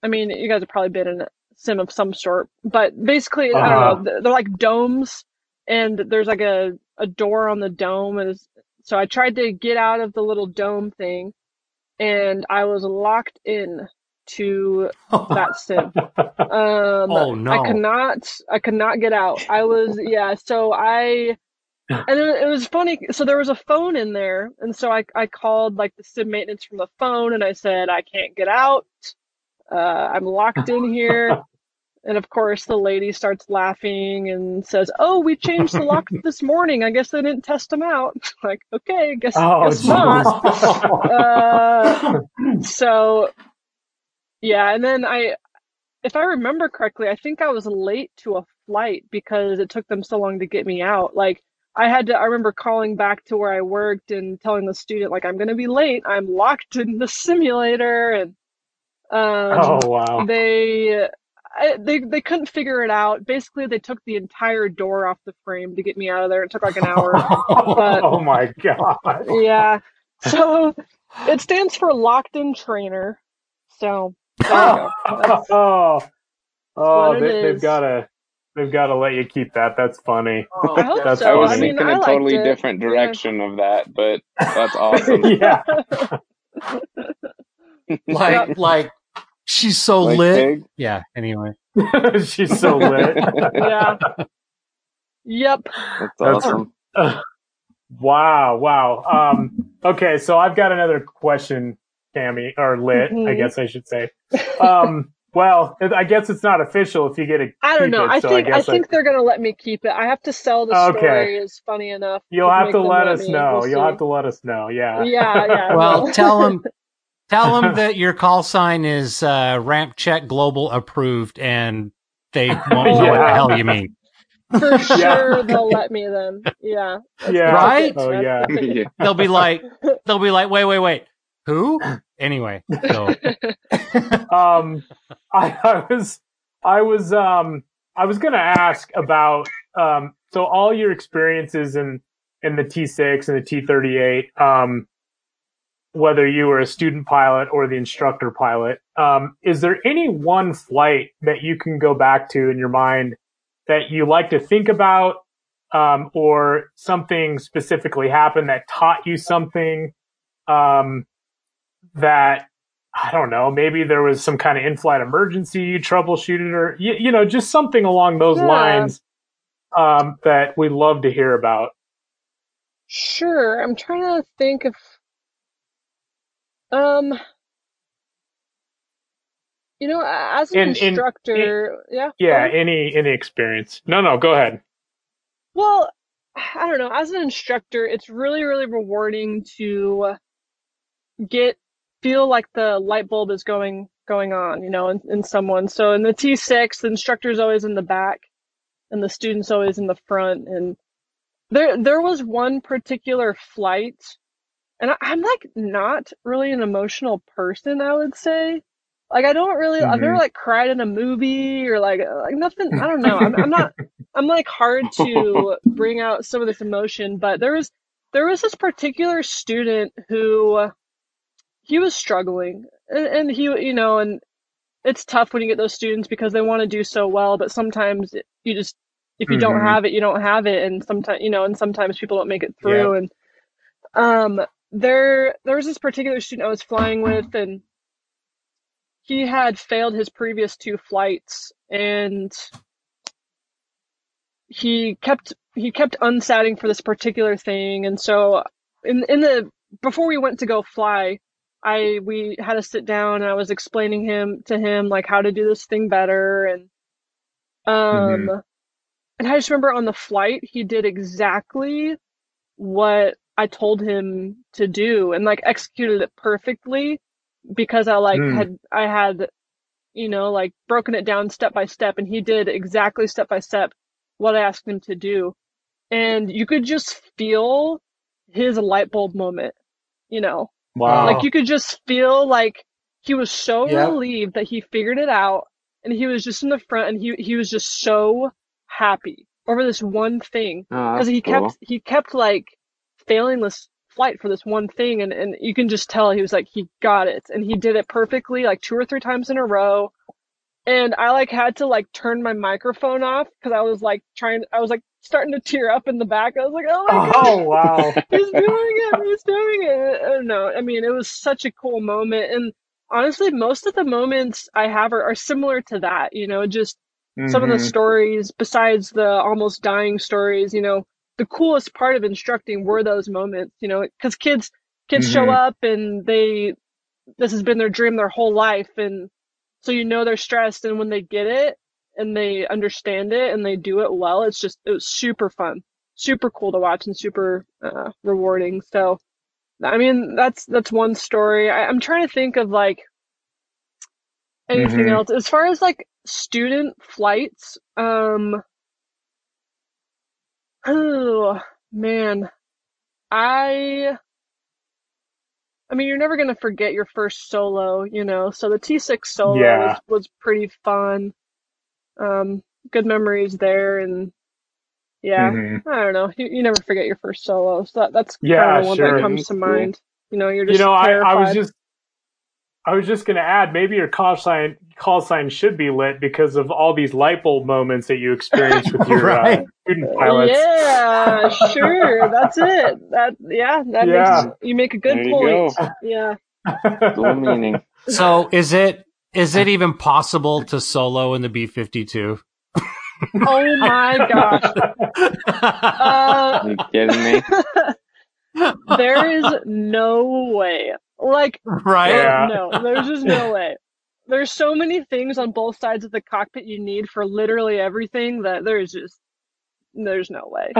I mean, you guys have probably been in a sim of some sort, but basically, I Uh-huh. don't know, they're- they're like domes, and there's like a, a door on the dome. And so I tried to get out of the little dome thing, and I was locked in to that sim. Um, Oh, no. I could not, I could not get out. I was, yeah. So I, and it, was funny. So there was a phone in there, and so I, I called like the sim maintenance from the phone, and I said I can't get out. Uh, I'm locked in here. And of course, the lady starts laughing and says, "Oh, we changed the lock this morning. I guess they didn't test them out." like, okay, guess, Oh, guess not. Uh, so yeah, and then I, if I remember correctly, I think I was late to a flight because it took them so long to get me out. Like I had to, I remember calling back to where I worked and telling the student like I'm going to be late. I'm locked in the simulator, and um, oh wow. they. I, they they couldn't figure it out. Basically, they took the entire door off the frame to get me out of there. It took like an hour. but oh my god. yeah. So it stands for locked in trainer. So there you go. That's- oh, oh, they, they've got to, they've got to let you keep that. That's funny. I That's so. I was I mean, thinking I a totally it. different Yeah. direction of that, but that's awesome. yeah. like like she's so Like lit. pig? Yeah. Anyway. She's so lit. Yeah. Yep. That's That's- awesome. wow, wow. Um, okay, so I've got another question, Tammy, or lit, I Mhm. guess I should say. Um, well, I guess it's not official if you get a. I don't know. it, I so think I, guess think they're gonna let me keep it. I have to sell the Okay. story is funny enough. You'll have to let us me. know. We'll You'll see. have to let us know. Yeah. Yeah, yeah. Well, well. tell them tell them that your call sign is uh, RampCheck Global approved, and they won't know what the hell you mean. For sure Yeah. they'll let me then. Yeah. Yeah. Right? Oh, That's yeah. the ticket. Yeah. They'll be like, they'll be like, wait, wait, wait, who? Anyway, so um, I, I was, I was, um, I was going to ask about, um, so all your experiences in, in the T6 and the T38, um, whether you were a student pilot or the instructor pilot, um, is there any one flight that you can go back to in your mind that you like to think about, um, or something specifically happened that taught you something, um, that I don't know, maybe there was some kind of in-flight emergency you troubleshooted or, you, you know, just something along those Yeah. lines, um, that we love to hear about. Sure. I'm trying to think of um You know, as an In- in- instructor, yeah. Yeah, ahead. any any experience? No, no, go ahead. Well, I don't know. As an instructor, it's really, really rewarding to get feel like the light bulb is going going on, you know, in, in someone. So in the T6, the instructor's always in the back, and the student's always in the front. And there there was one particular flight, and I, I'm like not really an emotional person, I would say. Like I don't really, I've never Mhm. like cried in a movie or like like nothing. I don't know. I'm, I'm not. I'm like hard to bring out some of this emotion, but there was there was this particular student who he was struggling, and, and he you know, and it's tough when you get those students because they want to do so well, but sometimes you just if you don't Mhm. have it, you don't have it, and sometimes you know, and sometimes people don't make it through, and um, there there was this particular student I was flying with, and he had failed his previous two flights, and he kept he kept unsatting for this particular thing, and so in in the before we went to go fly, I we had to sit down and I was explaining him to him like how to do this thing better and um and I just remember on the flight he did exactly what I told him to do and like executed it perfectly because I like Mm. had I had you know like broken it down step by step and he did exactly step by step what I asked him to do. And you could just feel his light bulb moment you know Wow. like you could just feel like he was so Yep. relieved that he figured it out and he was just in the front and he he was just so happy over this one thing Oh, because that's he kept cool. he kept like failing this flight for this one thing and and you can just tell he was like he got it and he did it perfectly like two or three times in a row and I like had to like turn my microphone off because I was like trying I was like starting to tear up in the back I was like oh my god oh wow. he's doing it. He's doing it. I don't know. I mean, it was such a cool moment. And honestly, most of the moments I have are, are similar to that. You know, just some of the Mhm. stories, besides the almost dying stories, you know, the coolest part of instructing were those moments, you know, because kids, kids show Mhm. up and they, this has been their dream their whole life. And so, you know, they're stressed. And when they get it and they understand it and they do it well, it's just, it was super fun super cool to watch and super uh, rewarding. So, I mean, that's that's one story. I, I'm trying to think of like anything Mhm. else as far as like student flights. Um, oh man, I. I mean, you're never gonna forget your first solo, you know. So the T6 solo Yeah. was, was pretty fun. Um, good memories there, and yeah, Mhm. I don't know. You, you never forget your first solo. So that, that's Yeah, kind of the one sure. that comes to Cool. mind. You know, you're just You know, I. I was just I was just gonna add maybe your call sign call sign should be lit because of all these light bulb moments that you experienced with your uh, student pilots. Yeah, sure. That's it. That yeah, that Yeah. makes you make a good There point. go. Yeah. Dual meaning. So is it is it even possible to solo in the B fifty two? Oh my gosh. Uh, you kidding me? there is no way. Like right? Yeah. no, there's just no way. There's so many things on both sides of the cockpit you need for literally everything that there's just there's no way.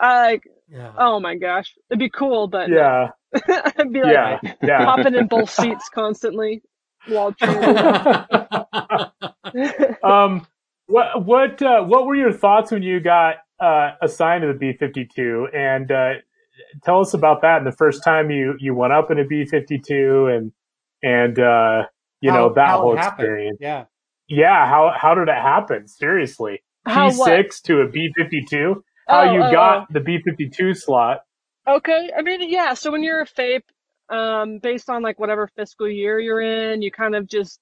I like Yeah. oh my gosh. It'd be cool, but yeah, I'd be like yeah, yeah. popping in both seats constantly while um, what what uh, what were your thoughts when you got uh, assigned to the B fifty two? And uh, tell us about that. And the first time you you went up in a B fifty two, and and uh, you know that whole experience. Yeah. Yeah, how how did it happen? Seriously, How P what? six to a B fifty two. How Oh, you oh, got the B fifty two slot? Okay, I mean, yeah, so when you're a FAIP, um, based on like whatever fiscal year you're in, you kind of just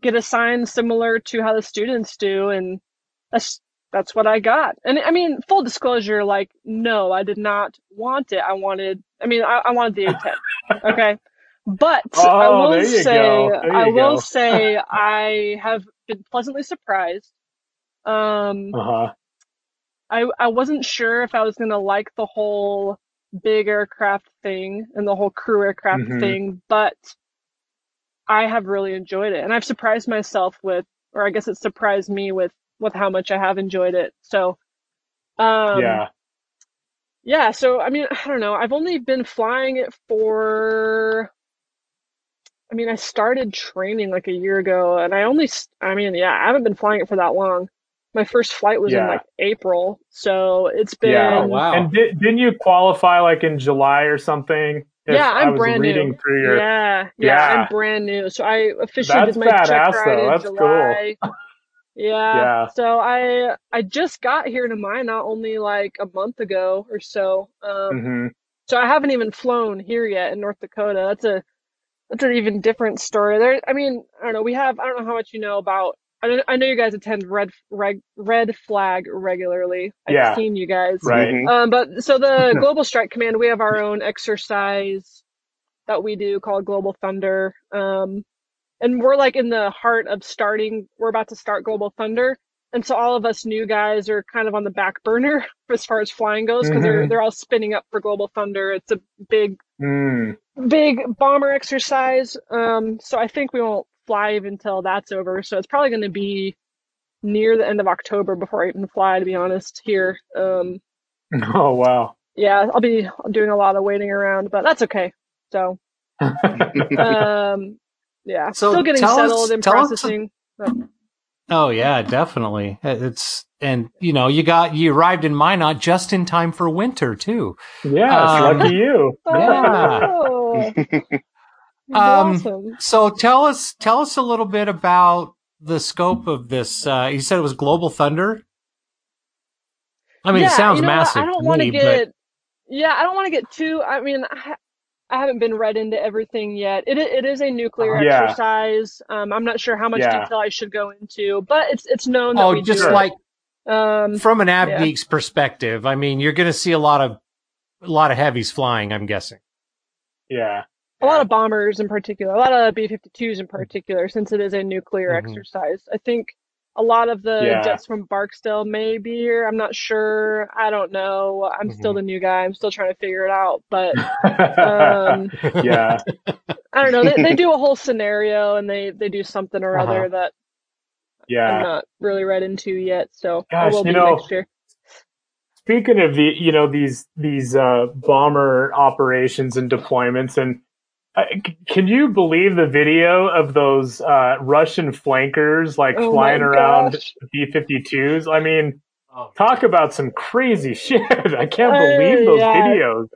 get assigned similar to how the students do, and that's that's what I got. And I mean, full disclosure, like, no, I did not want it. I wanted, I mean, I, I wanted the A10. Okay. But I Oh, will say, I will say, I have been pleasantly surprised. Um, Uh huh. I I wasn't sure if I was gonna like the whole big aircraft thing and the whole crew aircraft Mhm. thing, but I have really enjoyed it, and I've surprised myself with, or I guess it surprised me with with how much I have enjoyed it. So, um, yeah. yeah. So I mean, I don't know. I've only been flying it for. I mean, I started training like a year ago, and I only. I mean, yeah, I haven't been flying it for that long. My first flight was in like April, so it's been. Yeah. Oh wow. And di- didn't you qualify like in July or something? Yeah, I'm I was brand reading new. through your. Yeah, yeah, Yeah. I'm brand new. So I officially That's did my check badass, ride though. in That's cool. July. Yeah. Yeah. So I I just got here to Minot only like a month ago or so. Um, hmm so I haven't even flown here yet in North Dakota. That's a that's an even different story. There, I mean, I don't know. We have I don't know how much you know about. I don't, I know you guys attend Red Reg, Red Flag regularly. I've Yeah. seen you guys. Right. Mhm. Um, but so the Global Strike Command, we have our own exercise that we do called Global Thunder. Um, and we're like in the heart of starting, we're about to start Global Thunder. And so all of us new guys are kind of on the back burner as far as flying goes because they're Mhm. they're all spinning up for Global Thunder. It's a big Mm. big bomber exercise. Um, so I think we won't fly until that's over. So it's probably going to be near the end of October before I even fly, to be honest. Here, um, Oh wow. yeah, I'll be doing a lot of waiting around, but that's okay. So, um, yeah, So still getting tell us- settled and tell us- processing. Oh yeah, definitely. It's and you know you got you arrived in Minot just in time for winter too. yes, Um, lucky you. Yeah. Oh, Um, awesome. So tell us tell us a little bit about the scope of this. Uh, you said it was Global Thunder. I mean, yeah, it sounds you know what? massive. I don't want to me, get. Yeah, I don't want to get too. I mean, I, I haven't been read into everything yet. It it is a nuclear. Yeah. exercise. Um, I'm not sure how much Yeah. detail I should go into, but it's it's known that oh, we just do like um, from an Ab yeah. Geek's perspective, I mean, you're going to see a lot of a lot of heavies flying. I'm guessing. Yeah. A lot of bombers in particular, a lot of B-52s in particular, since it is a nuclear Mhm. exercise. I think a lot of the Yeah. jets from Barksdale may be here. I'm not sure. I don't know. I'm still Mhm. the new guy. I'm still trying to figure it out. But um, yeah. I don't know. They, they do a whole scenario and they, they do something or Uh-huh. other that I'm not really read into yet. So I Gosh, will you be know, next year. Speaking of the, you know, these these uh, bomber operations and deployments, and uh, can you believe the video of those uh, Russian flankers like Oh flying around. B-52s? I mean, Oh. talk about some crazy shit! I can't Uh, believe those yeah. videos.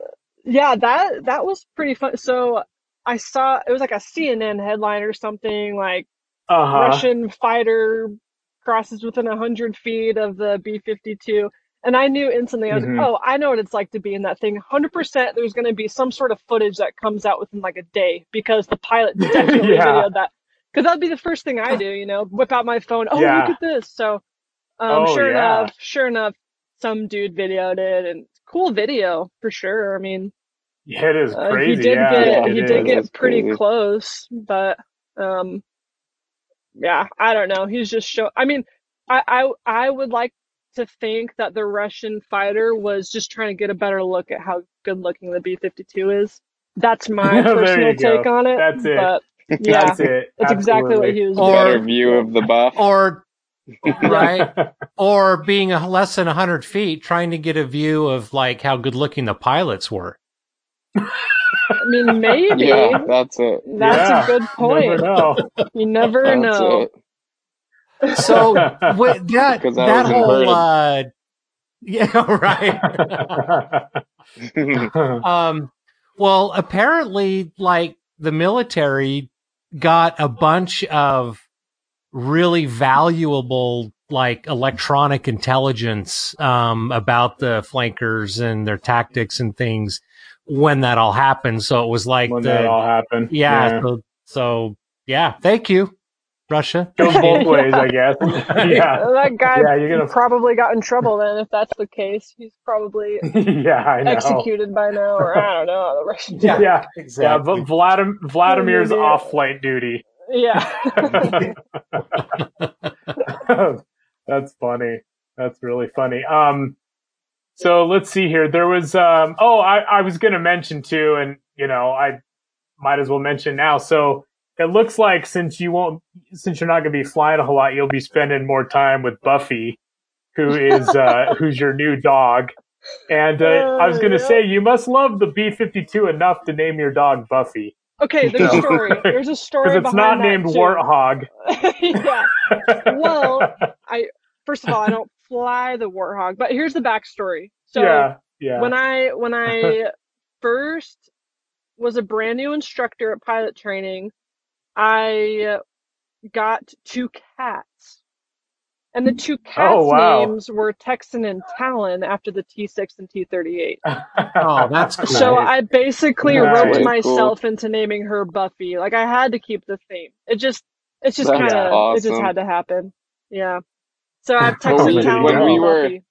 Yeah, that that was pretty fun. So I saw it was like a CNN headline or something like Uh huh. Russian fighter crosses within a hundred feet of the B-52, and I knew instantly. I was Mhm. like, "Oh, I know what it's like to be in that thing." Hundred percent, there's going to be some sort of footage that comes out within like a day because the pilot definitely Yeah. videoed that. Because that'd be the first thing I do, you know, whip out my phone. Oh, Yeah. look at this! So, um, Oh, sure yeah. enough, sure enough, some dude videoed it, and cool video for sure. I mean, Yeah, it is uh, crazy. he did yeah, get it he is. did get pretty crazy. close, but um, yeah, I don't know. He's just show. I mean, I I I would like to think that the Russian fighter was just trying to get a better look at how good looking the B fifty two is. That's my personal you go. take on it. That's it. But yeah, That's it. that's exactly what he was Or- doing. Better view of the buff. Or right, or being a less than hundred feet, trying to get a view of like how good looking the pilots were. I mean, maybe yeah, that's it. that's Yeah, a good Never point. know. You never That's know. it. So wi- that 'Cause I that whole inverted. uh, yeah right. um, well, apparently, like the military got a bunch of really valuable, like electronic intelligence, um, about the flankers and their tactics and things when that all happened. So it was like when the, that all happened. yeah, So, so yeah, thank you, Russia. Goes both ways, I guess. yeah. That guy Yeah, you're gonna- probably got in trouble then if that's the case. He's probably yeah, I know. executed by now, or I don't know. The Russian. Yeah, yeah, exactly. but Vladim- Vladimir's off flight duty. Yeah. That's funny. That's really funny. Um, so let's see here. There was, um, oh, I, I was going to mention too, and you know, I might as well mention now. So it looks like since you won't, since you're not going to be flying a whole lot, you'll be spending more time with Buffy, who is uh, who's your new dog. And uh, I was going to say, you must love the B52 enough to name your dog Buffy. Okay, there's a story. There's a story Because it's behind not that, named too. Warthog. yeah. Well, I first of all, I don't fly the warthog, but here's the backstory. So yeah, yeah. when I when I first was a brand new instructor at pilot training, I got two cats. And the two oh, cats' Oh, wow. names were Texan and Talon after the T6 and T38. Oh, that's cool. So I basically Nice. roped Cool. myself into naming her Buffy. Like I had to keep the theme. It just, it's just kind of, it just had to happen. Yeah. So I've When Texan we- Talon when and we were- Buffy.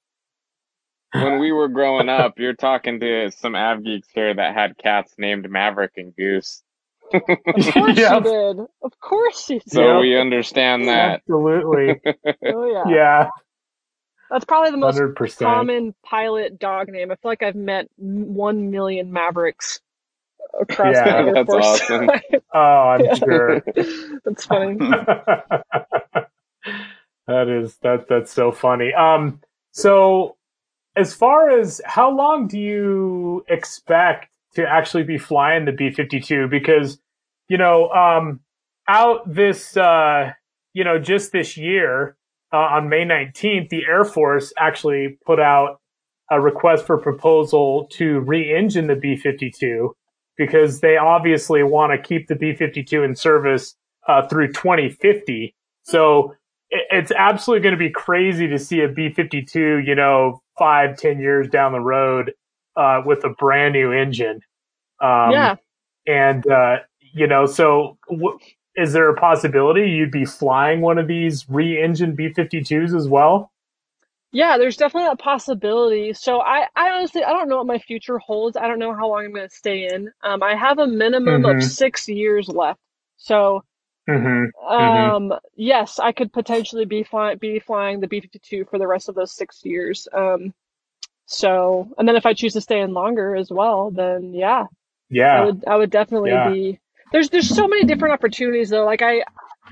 when we were growing up, you're talking to some av geeks here that had cats named Maverick and Goose. Of course Yeah. she did. Of course she did. So Yeah. we understand that. Absolutely. Oh yeah. yeah, That's probably the most 100%. common pilot dog name. I feel like I've met one million Mavericks across Yeah. the Air That's awesome. Oh, I'm Yeah. sure. That's funny. that is that that's so funny. Um so as far as how long do you expect to actually be flying the B52 because you know um out this uh you know just this year uh, on May 19th the Air Force actually put out a request for proposal to re-engine the B52 because they obviously want to keep the B52 in service uh, through 2050. So it, it's absolutely going to be crazy to see a B52, you know, five, ten years down the road uh, with a brand new engine. Um, yeah. And, uh, you know, so w- is there a possibility you'd be flying one of these re-engined B52s as well? Yeah, there's definitely a possibility. So I, I honestly, I don't know what my future holds. I don't know how long I'm going to stay in. Um, I have a minimum Mhm. of six years left. So, Mm-hmm. um, yes, I could potentially be flying, be flying the B-52 for the rest of those six years. Um, so, and then if I choose to stay in longer as well, then yeah, yeah, I Yeah. would, I would definitely Yeah. be. There's, there's so many different opportunities though. Like I,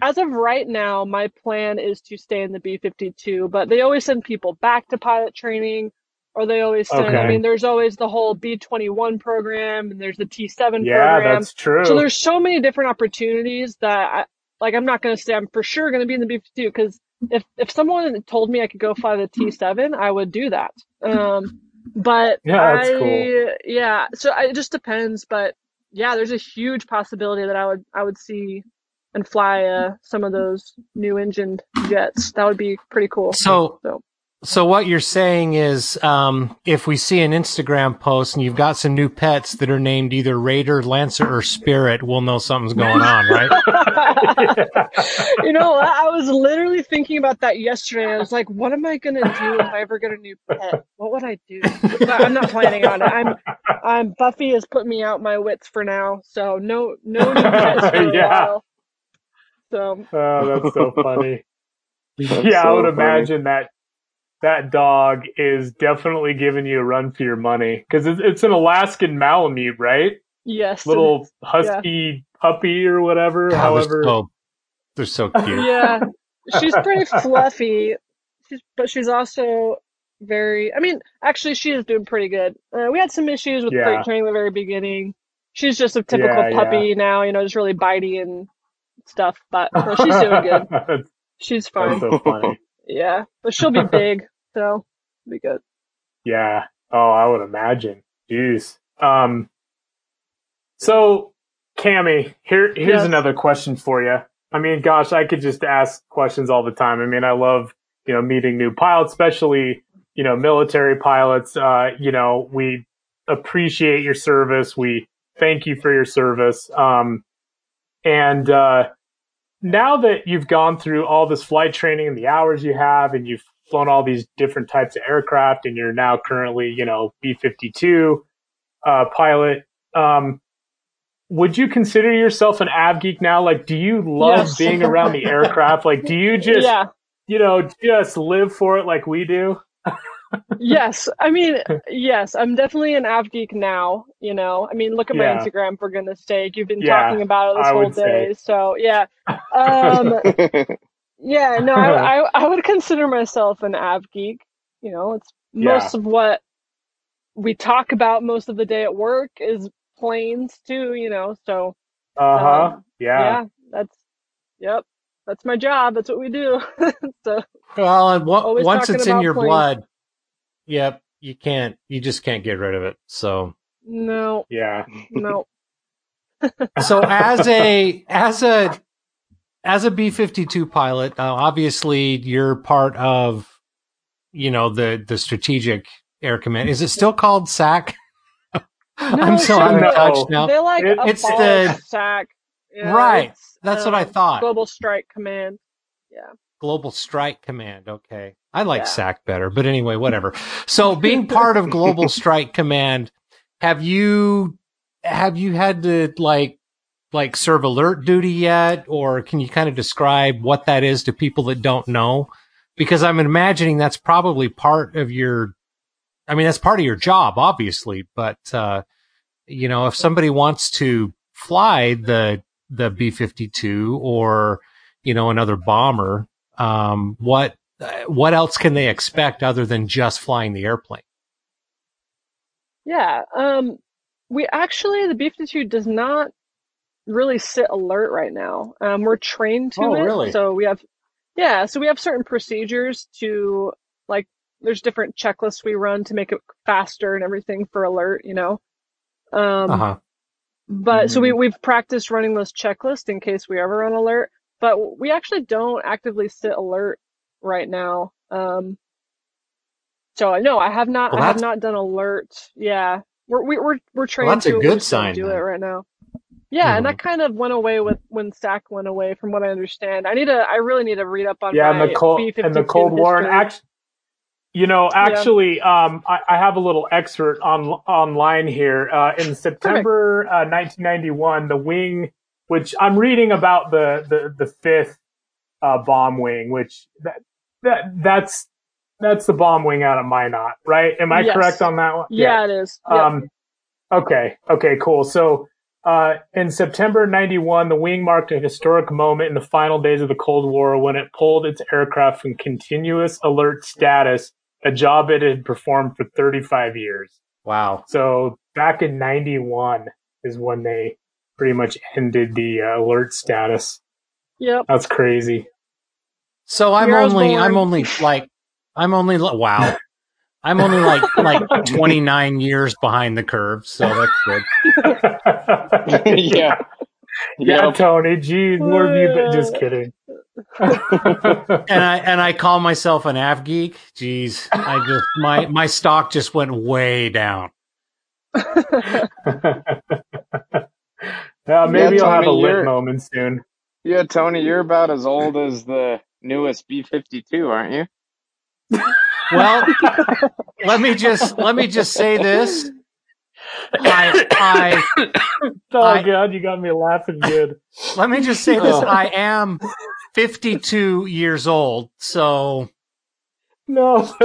as of right now, my plan is to stay in the B-52, but they always send people back to pilot training, or they always send. I mean, there's always the whole B-21 program, and there's the T-7 Yeah, program. that's true. So there's so many different opportunities that, I, like, I'm not going to say I'm for sure going to be in the B-52 because if if someone told me I could go fly the T-7, I would do that. Um, but Yeah, that's I, cool. yeah, so I, it just depends. But yeah, there's a huge possibility that I would I would see and fly uh, some of those new engined jets. That would be pretty cool. So, So so what you're saying is, um, if we see an Instagram post and you've got some new pets that are named either Raider, Lancer, or Spirit, we'll know something's going on, right? you know, I I was literally thinking about that yesterday. I was like, what am I gonna do if I ever get a new pet? What would I do? I'm not planning on it. I'm, I'm Buffy has put me out my wits for now, so no, no new pets for a Yeah. while. So Oh, that's so funny. That's yeah, I would funny. imagine that that dog is definitely giving you a run for your money because it's, it's an Alaskan Malamute, right? yes, Little husky puppy or whatever. God, however, they're so, they're so cute. yeah, she's pretty fluffy. She's, but she's also very. I mean, actually, she is doing pretty good. Uh, we had some issues with Yeah. freight training at the very beginning. She's just a typical Yeah, puppy now, you know, just really bitey and stuff. But no, she's doing good. that's, She's that's fine. so funny. Yeah, but she'll be big, so be good. Yeah. Oh, I would imagine. Jeez. Um. So, Cami, here here's Yes. another question for you. I mean, gosh, I could just ask questions all the time. I mean, I love you know meeting new pilots, especially you know military pilots. Uh, you know, we appreciate your service. We thank you for your service. Um, and uh, now that you've gone through all this flight training and the hours you have, and you've flown all these different types of aircraft, and you're now currently, you know, B 52 uh, pilot. Um, would you consider yourself an av geek now? Like, do you love Yes. being around the aircraft? Like, do you just, yeah, you know, just live for it like we do? yes. I mean, yes, I'm definitely an av geek now. You know, I mean, look at my Yeah. Instagram for goodness sake. You've been Yeah, talking about it this I whole would say. day. So yeah, um, yeah. No, I, I I would consider myself an av geek. You know, it's most of what we talk about most of the day at work is planes too. You know, so Uh huh. Um, yeah. yeah, that's yep, that's my job. That's what we do. so Well, and wa- once it's in your planes. blood, yep, you can't, you just can't get rid of it. So, no, Yeah. no. so as a as a as a B fifty two pilot, uh, obviously you're part of, you know, the the strategic air command. Is it still called SAC? I'm No, so so out of no. touch now. They like It- It's the- SAC. Yeah, Right. it's, That's what I um, thought. Global Strike Command. Yeah. Global Strike Command. Okay. I like Yeah. SAC better, but anyway, whatever. So being part of Global Strike Command, have you have you had to like like serve alert duty yet or can you kind of describe what that is to people that don't know? Because I'm imagining that's probably part of your I mean that's part of your job obviously, but uh you know, if somebody wants to fly the the B52 or you know another bomber um, what what else can they expect other than just flying the airplane? Yeah. Um, we actually the B fifty two does not really sit alert right now. Um, we're trained to Oh, it, really? so we have yeah, so we have certain procedures to like. There's different checklists we run to make it faster and everything for alert. You know. Um, Uh huh. But so we we've practiced running those checklists in case we ever run alert. But we actually don't actively sit alert right now. Um, so I no, I have not. Well, I have not done alert. Yeah, we're we, we're we're trained that's a to. it, we good just don't sign, Do then. it right now. Yeah, and that kind of went away with when SAC went away, from what I understand. I need to. I really need to read up on yeah, and the cold B-52 and the Cold War, and you know, actually, um, I, I have a little excerpt on online here. Uh, in September uh, 1991, the wing, which I'm reading about the the the fifth uh, bomb wing, which that that that's that's the bomb wing out of Minot, right? Am I Yes. correct on that one? yeah, it is. Yep. Um, okay. Okay. Cool. So, uh, in September 91, the wing marked a historic moment in the final days of the Cold War when it pulled its aircraft from continuous alert status, a job it had performed for 35 years. Wow. So back in 91 is when they pretty much ended the uh, alert status. yep. That's crazy. So I'm Year I was only I'm only like I'm only li- wow. I'm only like like 29 years behind the curve, so that's good. yeah. Yeah, Yep. Tony. Geez, where have you been? Just kidding. And I and I call myself an av geek. Jeez, I just my my stock just went way down. yeah, maybe Yeah, you'll have a lit moment soon. Yeah, Tony, you're about as old as the newest B fifty two, aren't you? Well, let me just let me just say this. I I Oh I- god, you got me laughing good. let me just say this. Oh. I am 52 years old, so No,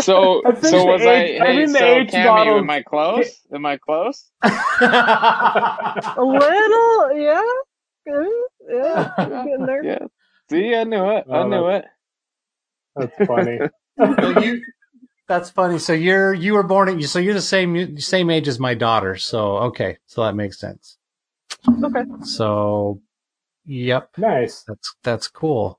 So, I so was age- I? I Hey, think the so age Cami, bottle- am I close? Am I close? A little, yeah. Yeah, getting there. Yeah. See, I knew it. I knew it. That's funny. So you that's funny. So you're you were born at you so you're the same same age as my daughter. So okay, so that makes sense. Okay. So, yep, Nice. that's that's cool.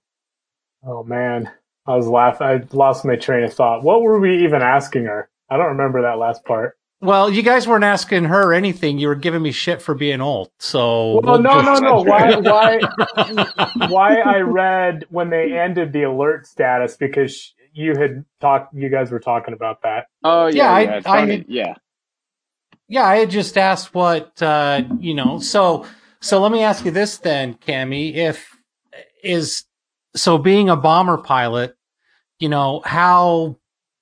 Oh man, I was laughing. I lost my train of thought. What were we even asking her? I don't remember that last part. Well, you guys weren't asking her anything. You were giving me shit for being old. So Well, no, no, just- no. Why, why, why? I read when they ended the alert status because you had talked. You guys were talking about that. Oh Yeah, yeah, I- yeah. I- Tony, yeah. Yeah, I had just asked what uh, you know. So, so let me ask you this then, Cami. If is so being a bomber pilot, you know how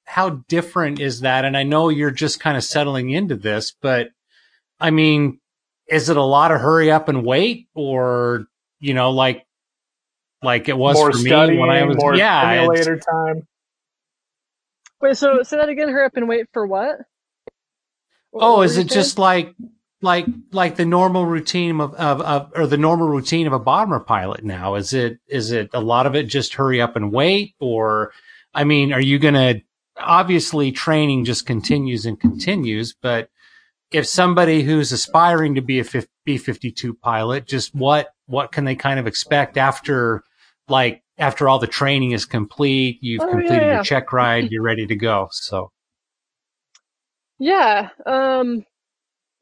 how different is that? And I know you're just kind of settling into this, but I mean, is it a lot of hurry up and wait, or you know, like like it was more for me when I was more yeah, it's- simulator time. Wait, so say that again. Hurry up and wait for what? What Oh, were is it saying? just like like like the normal routine of, of, of or the normal routine of a bomber pilot now? Is it is it a lot of it just hurry up and wait or I mean, are you gonna obviously training just continues and continues, but if somebody who's aspiring to be a B fifty two pilot, just what what can they kind of expect after like after all the training is complete, you've Oh, yeah, completed yeah. your check ride, you're ready to go. So Yeah, um,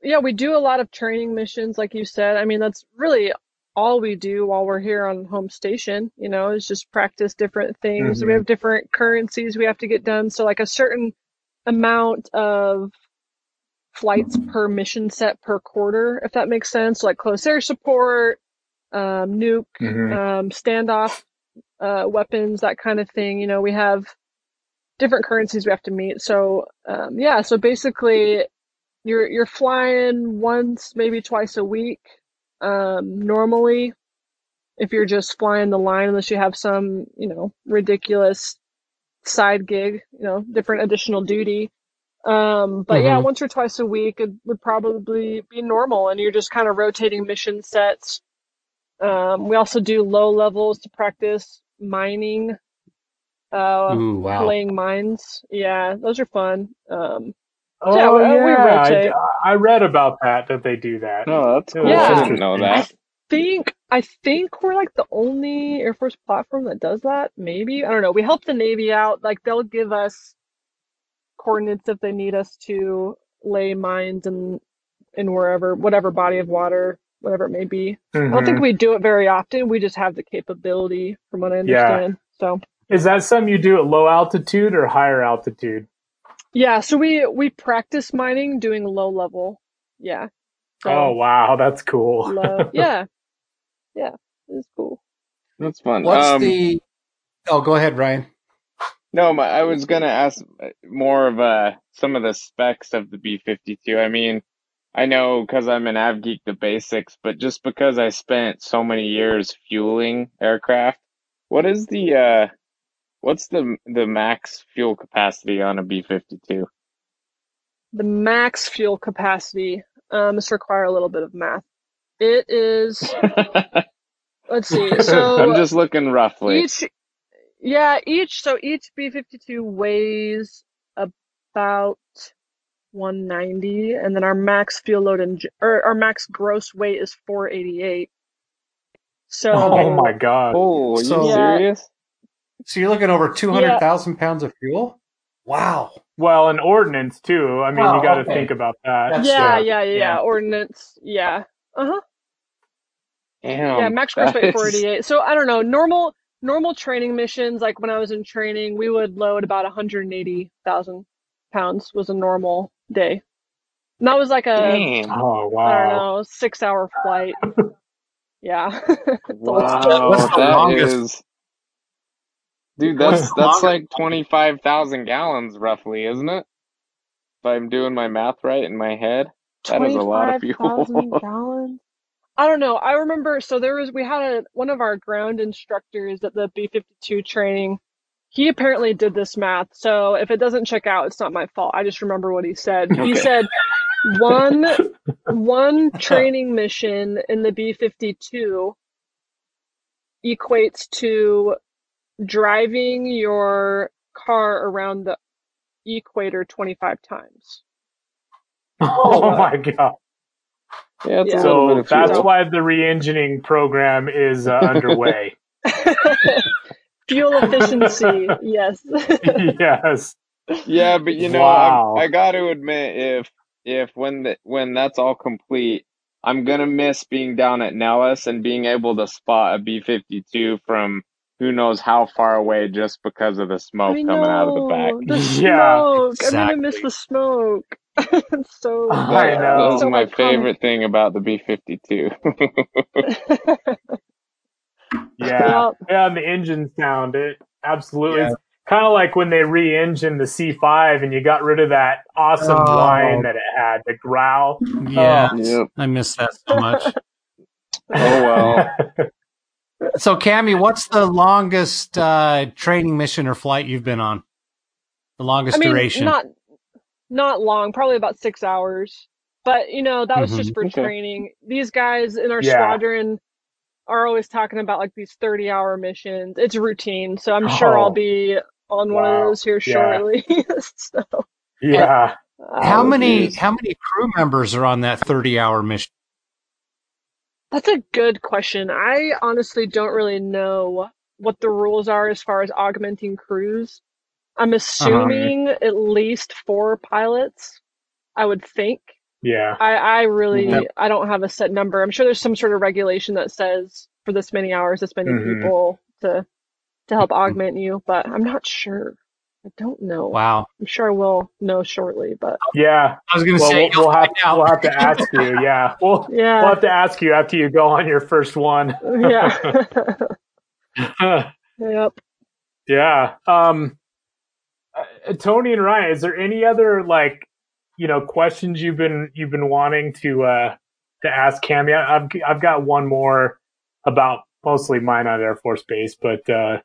yeah, we do a lot of training missions, like you said. I mean, that's really all we do while we're here on home station, you know, is just practice different things. We Mhm. have different currencies we have to get done. So, like a certain amount of flights per mission set per quarter, if that makes sense. Like close air support, um, nuke, Mhm. um, standoff uh, weapons, that kind of thing. You know, we have different currencies we have to meet. So um, yeah, so basically, you're you're flying once, maybe twice a week. Um, normally, if you're just flying the line, unless you have some, you know, ridiculous side gig, you know, different additional duty. Um, but yeah, Mhm. once or twice a week it would probably be normal, and you're just kind of rotating mission sets. Um, we also do low levels to practice mining, uh, Ooh, wow. laying mines. Yeah, those are fun. Um, Oh Yeah, we- yeah, we. I, I read about that that they do that. No, that's Yeah, cool. that's I didn't know that. think I think we're like the only Air Force platform that does that. Maybe I don't know. We help the Navy out. Like they'll give us coordinates if they need us to lay mines in in wherever, whatever body of water, whatever it may be. I don't think mm-hmm. we do it very often. We just have the capability, from what I Yeah. understand. So Is that something you do at low altitude or higher altitude? Yeah, so we we practice mining doing low level. Yeah. So oh wow, that's cool. low. Yeah. Yeah. It's cool. That's fun. What's Um, the? Oh, go ahead, Ryan. No, my, I was gonna ask uh, more of uh some of the specs of the B-52. I mean, I know because I'm an av geek the basics, but just because I spent so many years fueling aircraft, what is the uh, what's the the max fuel capacity on a B-52? The max fuel capacity. Um, this require a little bit of math. It is. Let's see. So I'm just looking roughly. each, yeah, each. So each B52 weighs about 190, and then our max fuel load and or our max gross weight is 488. So oh my god. Oh, are So- you Yeah. serious? So you're looking over two hundred thousand pounds of fuel. Wow. Well, an ordinance too. I mean, Oh, you got to okay. think about that. That's- yeah, yeah, yeah, yeah. Ordnance. Yeah. Uh huh. Damn. yeah, max gross that weight is- 488. So I don't know. Normal normal training missions, like when I was in training, we would load about 180,000 pounds was a normal day. And that was like a Damn. Oh I don't wow. know six hour flight. yeah. It's a lot. Wow, What's the longest- is- Dude, that's that's longest- like twenty five thousand gallons roughly, isn't it? If I'm doing my math right in my head. That is a lot of fuel. 25,000 gallons. I don't know. I remember. So there was we had a one of our ground instructors at the B fifty two training. He apparently did this math. So if it doesn't check out, it's not my fault. I just remember what he said. He said one one training mission in the B fifty two equates to driving your car around the equator twenty five times. Oh my god. Yeah, Yeah. a little bit So of fuel. that's why the re-engineering program is uh, underway. Fuel efficiency, yes. yes. Yeah, but you know, Wow. I, I got to admit, if if when the, when that's all complete, I'm gonna miss being down at Nellis and being able to spot a B-52 from who knows how far away just because of the smoke I coming out of the back. The Yeah, smoke. I'm gonna miss the smoke. it's so. I That, know. that was so my iconic. favorite thing about the B-52. Yeah. Yep. Yeah, and the engine sound, it absolutely. Yeah. Kind of like when they re-engine the C5 and you got rid of that awesome Oh. whine that it had, the growl. Oh. Yeah, Yep. I miss that so much. Oh well. So, Cami, what's the longest uh, training mission or flight you've been on? The longest I mean, duration? not not long, probably about six hours. But you know, that was Mhm. just for Okay. training. These guys in our Yeah. squadron are always talking about like these thirty-hour missions. It's routine, so I'm sure Oh. I'll be on one of those here Yeah. shortly. so, Yeah. How many how many crew members are on that 30 hour mission? That's a good question. I honestly don't really know what the rules are as far as augmenting crews. I'm assuming at least four pilots. I would think. Yeah. I, I really Yep. I don't have a set number. I'm sure there's some sort of regulation that says for this many hours, this many Mhm. people to to help augment you, but I'm not sure. I don't know. Wow. I'm sure I will know shortly, but Yeah. I was going to Well, say we'll, we'll have we'll have to ask you. Yeah. We'll yeah, we'll have to ask you after you go on your first one. yeah, yep. yeah. Um, uh, Tony and Ryan, is there any other like you know questions you've been you've been wanting to uh to ask Cami? I- I've I've got one more about mostly Minot Air Force Base, but uh,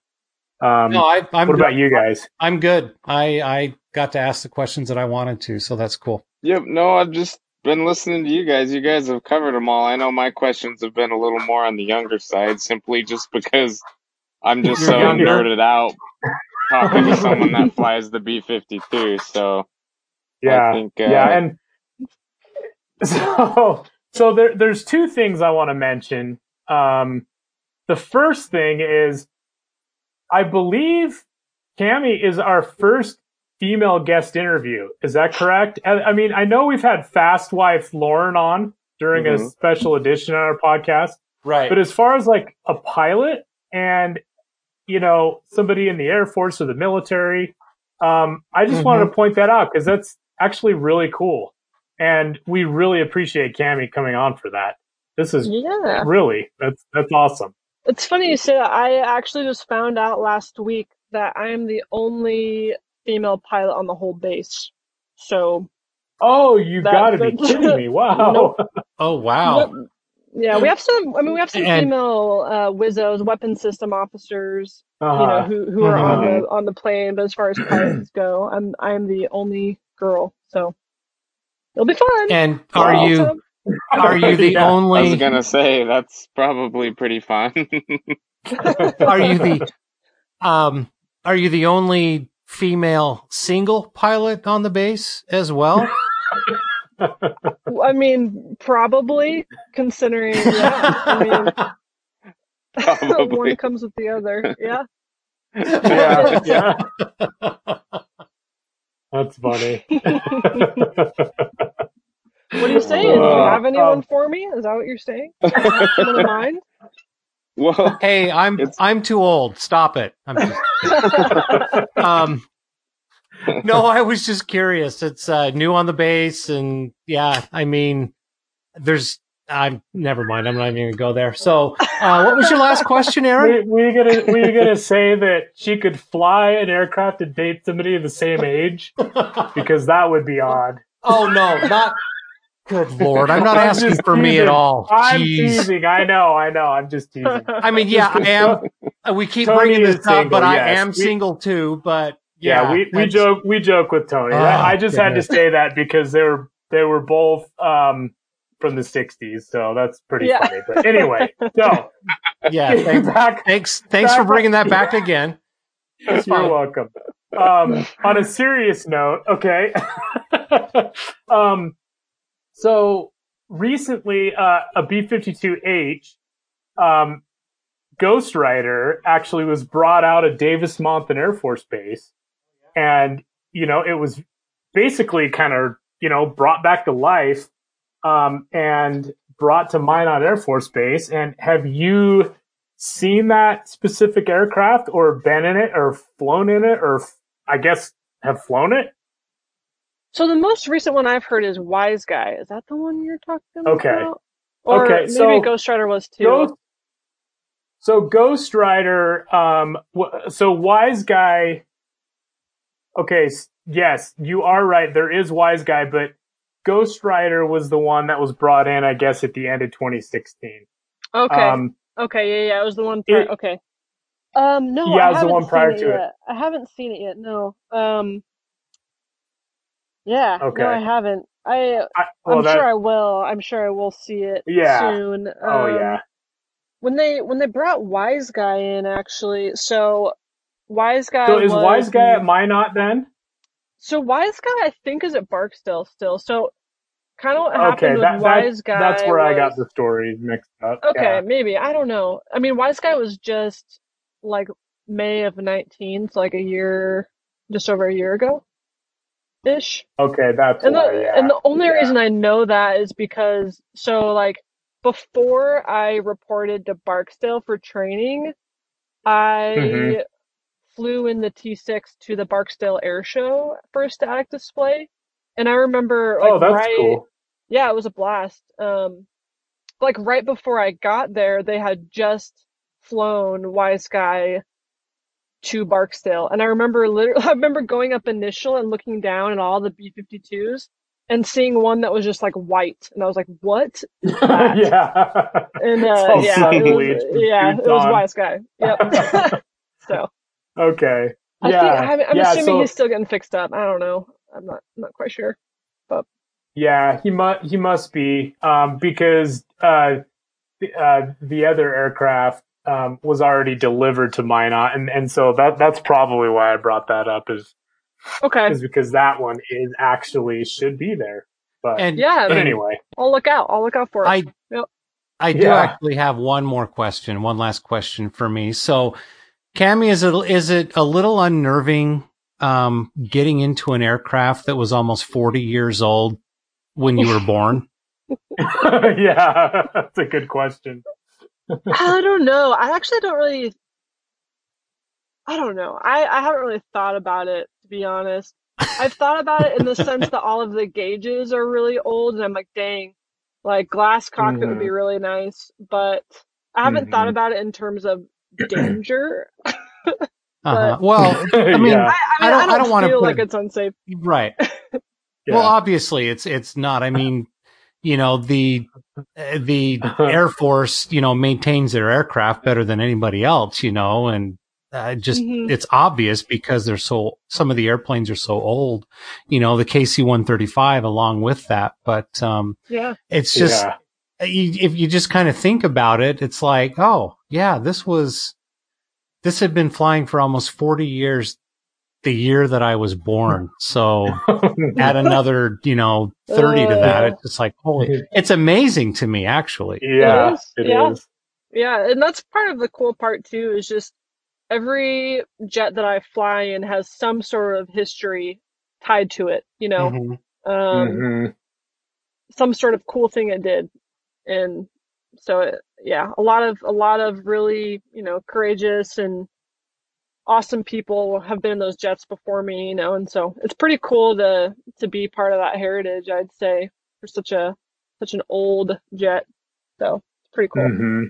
um, no, I, I'm what good. about you guys? I'm good. I I got to ask the questions that I wanted to, so that's cool. Yep. No, I've just been listening to you guys. You guys have covered them all. I know my questions have been a little more on the younger side, simply just because I'm just You're so younger? nerded out talking to someone that flies the B-52. So I Yeah. think, uh, yeah, and so so there there's two things I want to mention. Um, the first thing is, I believe Cami is our first female guest interview. Is that correct? I, I mean, I know we've had Fast Wife Lauren on during a Mhm. special edition on our podcast, Right. but as far as like a pilot and you know somebody in the Air Force or the military, um, I just wanted to point that out because that's actually really cool, and we really appreciate Cami coming on for that. This is Yeah. really that's that's awesome. It's funny you say that. I actually just found out last week that I am the only female pilot on the whole base. So, Oh, you That- got to be kidding me! Wow. Nope. oh wow. Yep. yeah, we have some. I mean, we have some And- female uh, WIZOs, weapon system officers, you know, Uh-huh. who who are on Mhm. the on the plane. But as far as pilots go, I'm I am the only girl. So it'll be fun. And are Wow. you So, are you the Yeah, I was gonna say that's probably pretty fun. are you the um are you the only female single pilot on the base as well? I mean, probably considering. Yeah, I mean, Probably. one comes with the other. Yeah. yeah, yeah. That's funny. What are you saying? Do you Uh, have anyone um, for me? Is that what you're saying? Someone in mind? well, Hey, I'm It's- I'm too old. Stop it. I'm just, um no, I was just curious. It's uh, new on the base, and yeah, I mean, there's. I'm never mind. I'm not even gonna go there. So, uh, what was your last question, Aaron? were, were you gonna were you gonna say that she could fly an aircraft and date somebody of the same age? Because that would be odd. oh no, not. Good lord, I'm not I'm asking just for me at all. I'm Jeez. teasing. I know. I know. I'm just teasing. I mean, yeah, I am. We keep Tony bringing is this up, but single, I am We- single too. But Yeah, yeah, we, we joke we joke with Tony. Oh, I I just had to say that because they were they were both um, from the '60s, so that's pretty Yeah. funny. But anyway, so Yeah, thanks, back thanks, thanks for bringing that back again. It's You're fine. welcome. Um, on a serious note, okay. um, so recently, uh, a B-52H, um, Ghost Rider actually was brought out of Davis Monthan Air Force Base. And, you know, it was basically kind of, you know, brought back to life, um, and brought to Minot Air Force Base. And have you seen that specific aircraft or been in it or flown in it or I guess have flown it? So the most recent one I've heard is Wise Guy. Is that the one you're talking Okay. about? Or Okay, maybe so- Ghost Rider was too. Ghost, so Ghost Rider, um, so Wise Guy. Okay, yes, you are right. There is Wise Guy, but Ghost Rider was the one that was brought in, I guess, at the end of 2016. okay. Um, okay. Yeah. Yeah. It was the one. Pri- it- okay. Um. No. Yeah, I it was the one prior to it. I haven't seen it yet. No. Um. Yeah. Okay. No, I haven't. I I, well, I'm that, sure I will. I'm sure I will see it Yeah. soon. oh Um, yeah. When they when they brought Wise Guy in, actually, so Wise Guy. So is was Wise Guy at Minot then? So Wise Guy, I think, is at Barksdale still. So kind of what Okay, happened that, with that Wise Guy. that's where I got the story mixed up. Okay, Yeah. maybe I don't know. I mean, Wise Guy was just like May of nineteen, so like a year, just over a year ago, ish. Okay, that's And the. Yeah. and the only Yeah. reason I know that is because so like before I reported to Barksdale for training, I Mhm. flew in the T6 to the Barksdale Air Show for a static display, and I remember like oh, that's right cool. yeah, it was a blast. Um, like right before I got there, they had just flown Wise Guy to Barksdale, and I remember literally, I remember going up initial and looking down at all the B-52s and seeing one that was just like white, and I was like, "What?" yeah. And uh, yeah, it was, yeah, it was. Wise Guy. Yep. so Okay. I yeah. think I'm, I'm yeah. assuming so, he's still getting fixed up. I don't know. I'm not I'm not quite sure. But. Yeah, he must he must be um, because uh, the- uh, the other aircraft um, was already delivered to Minot, and and so that that's probably why I brought that up is Okay. is because that one is actually should be there. But And Yeah, but anyway, I'll look out. I'll look out for it. I Yep. I do Yeah. actually have one more question, one last question for me. So, Cami, is it is it a little unnerving um, getting into an aircraft that was almost forty years old when you were born? yeah, that's a good question. I don't know. I actually don't really. I don't know. I, I haven't really thought about it, to be honest. I've thought about it in the sense that all of the gauges are really old, and I'm like, dang, like glass cockpit would be really nice, but I haven't thought Mhm. about it in terms of danger. Uh-huh. Well, I mean, yeah, I, I, mean, I don't- don't, I don't wanna feel like it- it's unsafe. right. yeah. Well, obviously, it's it's not. I mean, you know the uh, the Air Force, you know, maintains their aircraft better than anybody else, you know, and uh, just Mhm. it's obvious because they're so some of the airplanes are so old, you know, the KC one thirty five along with that, but um, Yeah. it's just yeah. you, if you just kind of think about it, it's like, oh yeah, this was this had been flying for almost forty years, the year that I was born, so add another, you know, 30 to that. Uh. It's just like, holy, it's amazing to me, actually. yeah, It is, it yeah. is. Yeah, and that's part of the cool part too, is just every jet that I fly in has some sort of history tied to it, you know, Mhm. um, Mhm. some sort of cool thing it did. And so, it, yeah, a lot of, a lot of really, you know, courageous and awesome people have been in those jets before me, you know, and so it's pretty cool to, to be part of that heritage, I'd say, for such a, such an old jet. So it's pretty cool. Mhm.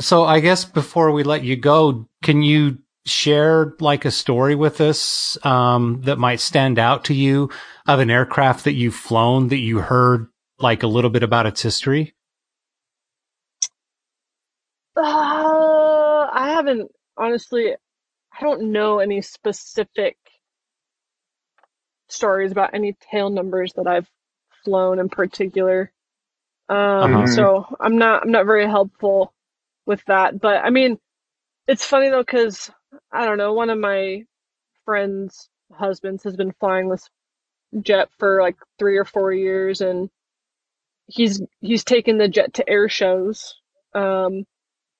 So I guess before we let you go, can you share like a story with us um, that might stand out to you of an aircraft that you've flown that you heard like a little bit about its history? Uh, I haven't honestly. I don't know any specific stories about any tail numbers that I've flown in particular. Um, Uh-huh. so I'm not I'm not very helpful with that. But I mean, it's funny though because I don't know. One of my friends' husbands has been flying this jet for like three or four years, and he's he's taken the jet to air shows. Um,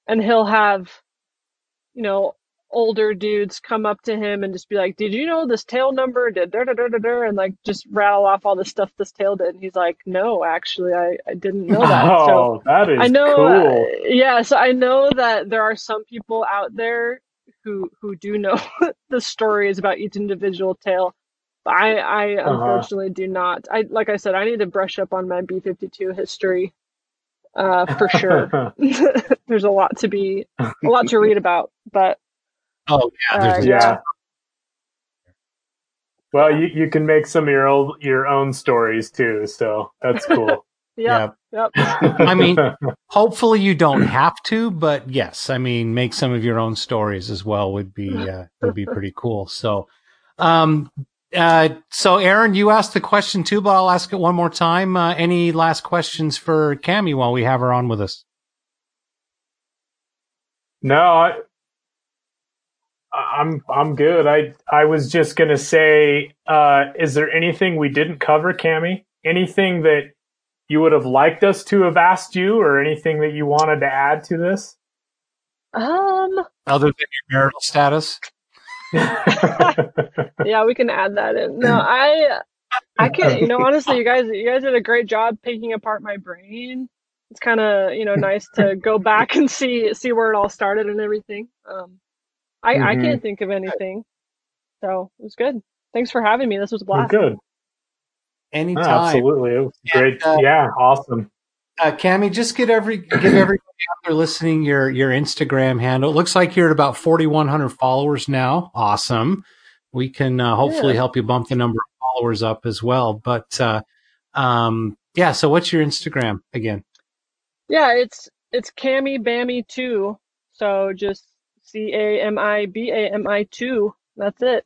and he'll have, you know, older dudes come up to him and just be like, "Did you know this tail number did da da da da da?" and like just rattle off all the stuff this tail did. And he's like, "No, actually, I I didn't know that." so Oh, that is I know, cool. uh, yeah. So I know that there are some people out there who who do know the stories about each individual tail. But I I Uh-huh. unfortunately do not. I like I said, I need to brush up on my B52 history, uh, for sure. There's a lot to be a lot to read about, but Oh yeah, Uh, yeah. yeah. Well, you, you can make some of your old, your own stories too, so that's cool. yeah, yep. I mean, hopefully you don't have to, but yes, I mean, make some of your own stories as well would be uh, would be pretty cool. So, um, uh, so Aaron, you asked the question too, but I'll ask it one more time. Uh, any last questions for Cami while we have her on with us? No, I, I'm I'm good. I I was just gonna say, uh, is there anything we didn't cover, Cami? Anything that you would have liked us to have asked you, or anything that you wanted to add to this? Um, Other than your marital status? yeah, we can add that in. No, I, I can't. You know, honestly, you guys, you guys did a great job picking apart my brain. It's kind of you know nice to go back and see see where it all started and everything. Um, I I Mhm. can't think of anything, so it was good. Thanks for having me. This was a Well, blast. good. Anytime. Absolutely, it was great. uh, yeah, awesome. Uh, Cami, just get every give everybody out there listening your your Instagram handle. It looks like you're at about 4,100 followers now. Awesome. We can uh, hopefully Yeah. help you bump the number of followers up as well. But uh, um, yeah, so what's your Instagram again? Yeah, it's it's Cami Bami two. So just C A M I B A M I two. That's it.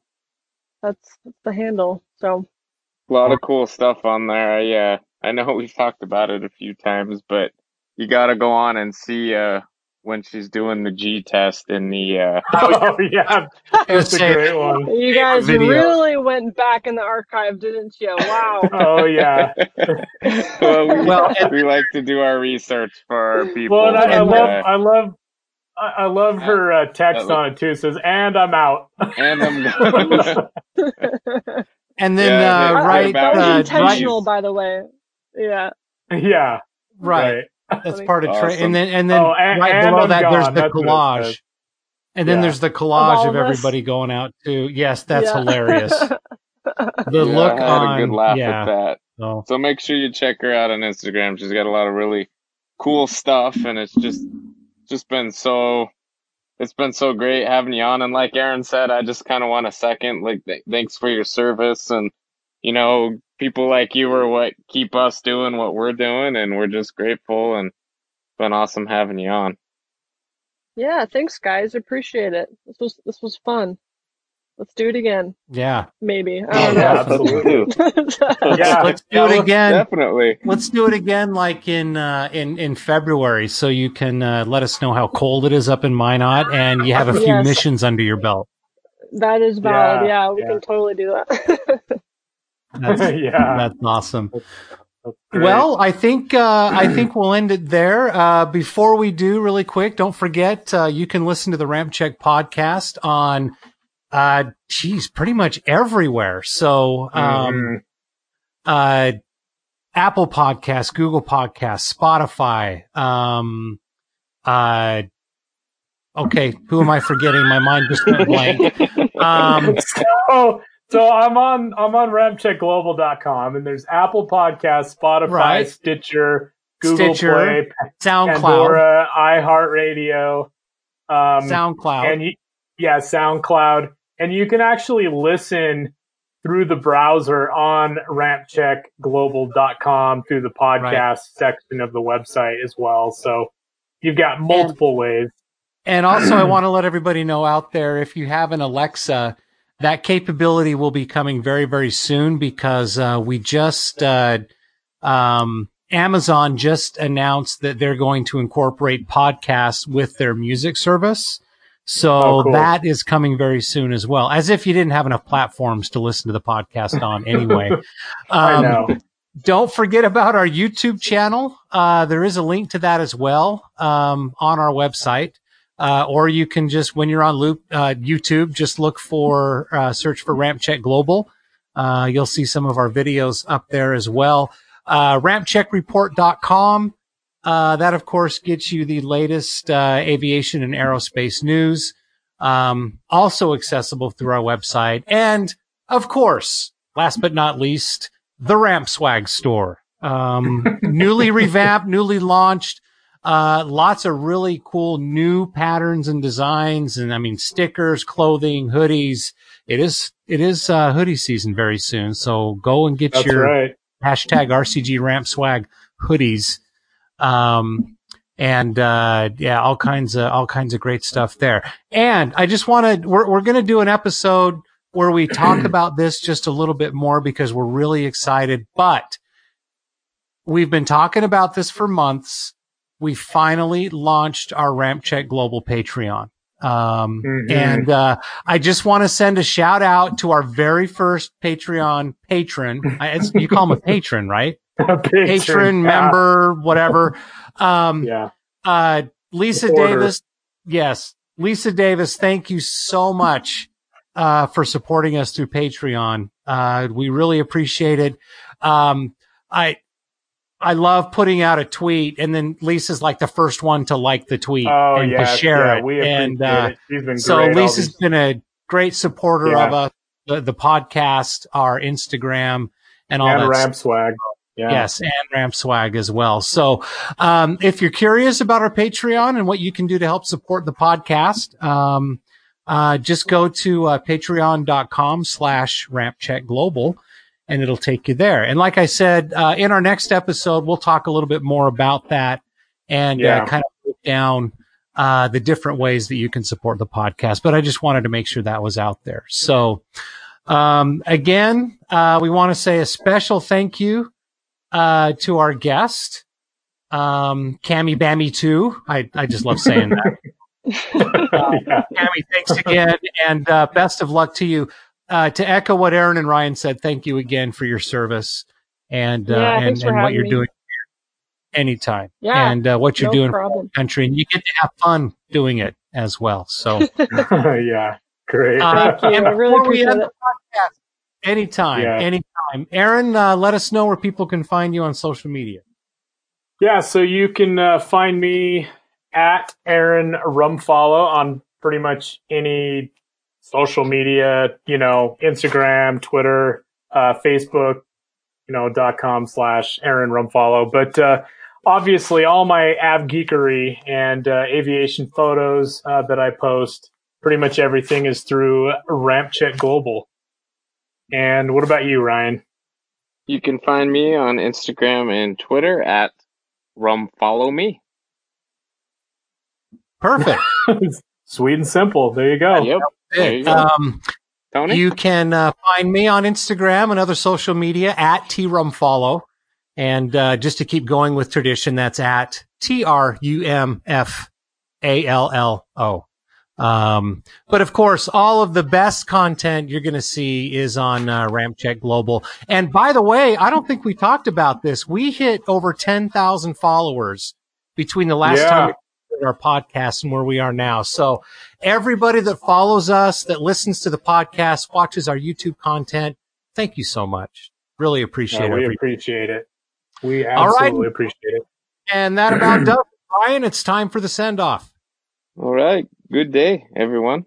That's, that's the handle. So A lot of cool stuff on there. I, uh, I know we've talked about it a few times, but you got to go on and see uh, when she's doing the G test in the. Uh, Oh yeah, that's a great one. you guys video. really went back in the archive, didn't you? Wow. Oh yeah. well, we, Well, we like to do our research for our people. Well, and I, I love, uh, I love, I I love her uh, text that on it too. It says, "And I'm out." and I'm going. And then Yeah, uh, right, that was uh, right, intentional, by the way. Yeah. yeah, right. That's part of tra- Awesome. and then and then Oh, and- right and below I'm that there's gone. the That's collage. And then Yeah. there's the collage of of everybody going out too. Yes, that's Yeah. hilarious. The Yeah, look I had on a good laugh yeah. at that. So, So make sure you check her out on Instagram. She's got a lot of really cool stuff, and it's just just been so it's been so great having you on. And like Aaron said, I just kind of want a second. Like, th- thanks for your service, and you know, people like you are what keep us doing what we're doing, and we're just grateful. And it's been awesome having you on. Yeah, thanks guys. Appreciate it. This was this was fun. Let's do it again. yeah. Maybe. I Oh, don't yeah, know. absolutely. Yeah, Let's do yeah, it again. Definitely. Let's do it again, like in uh, in in February, so you can uh, let us know how cold it is up in Minot, and you have a few Yes. missions under your belt. that is valid. Yeah, Yeah, we yeah. can totally do that. That's, yeah. that's awesome. That's great. Well, I think uh, I think we'll end it there. Uh, before we do, really quick, don't forget uh, you can listen to the RampCheck podcast on, uh, geez, pretty much everywhere. So, um, Mhm. uh, Apple Podcasts, Google Podcasts, Spotify. Um, uh, okay, who am I forgetting? My mind just went blank. Um, so, so I'm on I'm on rampcheckglobal.com and there's Apple Podcasts, Spotify, Right. Stitcher, Google Stitcher, Play, SoundCloud, Pandora, iHeartRadio, um, SoundCloud. and you, yeah, SoundCloud, and you can actually listen through the browser on rampcheckglobal.com through the podcast section of the website as well. So you've got multiple ways. And also, I want to let everybody know out there if you have an Alexa, that capability will be coming very, very soon because uh, we just, uh, um, Amazon just announced that they're going to incorporate podcasts with their music service. So Oh, cool. that is coming very soon as well, as if you didn't have enough platforms to listen to the podcast on anyway. I Um, know. don't forget about our YouTube channel. Uh, there is a link to that as well um, on our website. Uh, or you can just, when you're on loop, uh, YouTube, just look for, uh, search for RampCheck Global. Uh, you'll see some of our videos up there as well. Uh, rampcheckreport.com. Uh, that of course gets you the latest, uh, aviation and aerospace news. Um, also accessible through our website. And of course, last but not least, the Ramp Swag store. Um, newly revamped, newly launched. Uh, lots of really cool new patterns and designs. And I mean, stickers, clothing, hoodies. It is, it is, uh, hoodie season very soon. So go and get That's your right. hashtag RCG Ramp Swag hoodies. Um, and, uh, yeah, all kinds of, all kinds of great stuff there. And I just want to, we're, we're going to do an episode where we talk about this just a little bit more because we're really excited. But we've been talking about this for months. We finally launched our RampCheck Global Patreon. Um, Mhm. and, uh, I just want to send a shout out to our very first Patreon patron. I, you call him a patron, right? Patron, Patron, member, whatever. Um, Yeah. uh, Lisa Supporter. Davis. Yes. Lisa Davis. Thank you so much, uh, for supporting us through Patreon. Uh, we really appreciate it. Um, I, I love putting out a tweet and then Lisa's like the first one to like the tweet Oh and yeah, to share yeah, it. We and, uh, it. She's been so Lisa's these- been a great supporter Yeah. of us, the, the podcast, our Instagram and all and that swag. Yeah. Yes, and Ramp Swag as well. So, um, if you're curious about our Patreon and what you can do to help support the podcast, um, uh, just go to uh, patreon.com slash rampcheckglobal and it'll take you there. And like I said, uh, in our next episode, we'll talk a little bit more about that and Yeah. uh, kind of break down uh, the different ways that you can support the podcast. But I just wanted to make sure that was out there. So, um, again, uh, we want to say a special thank you uh, to our guest, um, Cami Bami 2. I, I just love saying that. yeah. Cami, thanks again, and uh, best of luck to you. Uh, to echo what Aaron and Ryan said, thank you again for your service and uh, Yeah, and, and what you're me. doing here anytime. Yeah, and uh, what you're no doing for problem. the country, and you get to have fun doing it as well. So, yeah. Great. uh, Thank you. I really before we appreciate end it. the podcast, anytime, Yeah. anytime. Aaron, uh, let us know where people can find you on social media. Yeah, so you can uh, find me at Aaron Rumfallo on pretty much any social media, you know, Instagram, Twitter, uh, Facebook, you know, dot com slash Aaron Rumfallo. But uh, obviously, all my av geekery and uh, aviation photos uh, that I post, pretty much everything is through RampCheck Global. And what about you, Ryan? You can find me on Instagram and Twitter at Rum Follow Me. Perfect. Sweet and simple. There you go. Yep. There you go. um, Tony? You can uh, find me on Instagram and other social media at trumfallo. And uh, just to keep going with tradition, that's at T R U M F A L L O. Um, but of course, all of the best content you're going to see is on uh, RampCheck Global. And by the way, I don't think we talked about this. We hit over 10,000 followers between the last Yeah. time our podcast and where we are now. So everybody that follows us, that listens to the podcast, watches our YouTube content, thank you so much. Really appreciate No, it. we appreciate it. We All right. absolutely appreciate it. And that about does it. Brian, it's time for the send off. All right. Good day, everyone.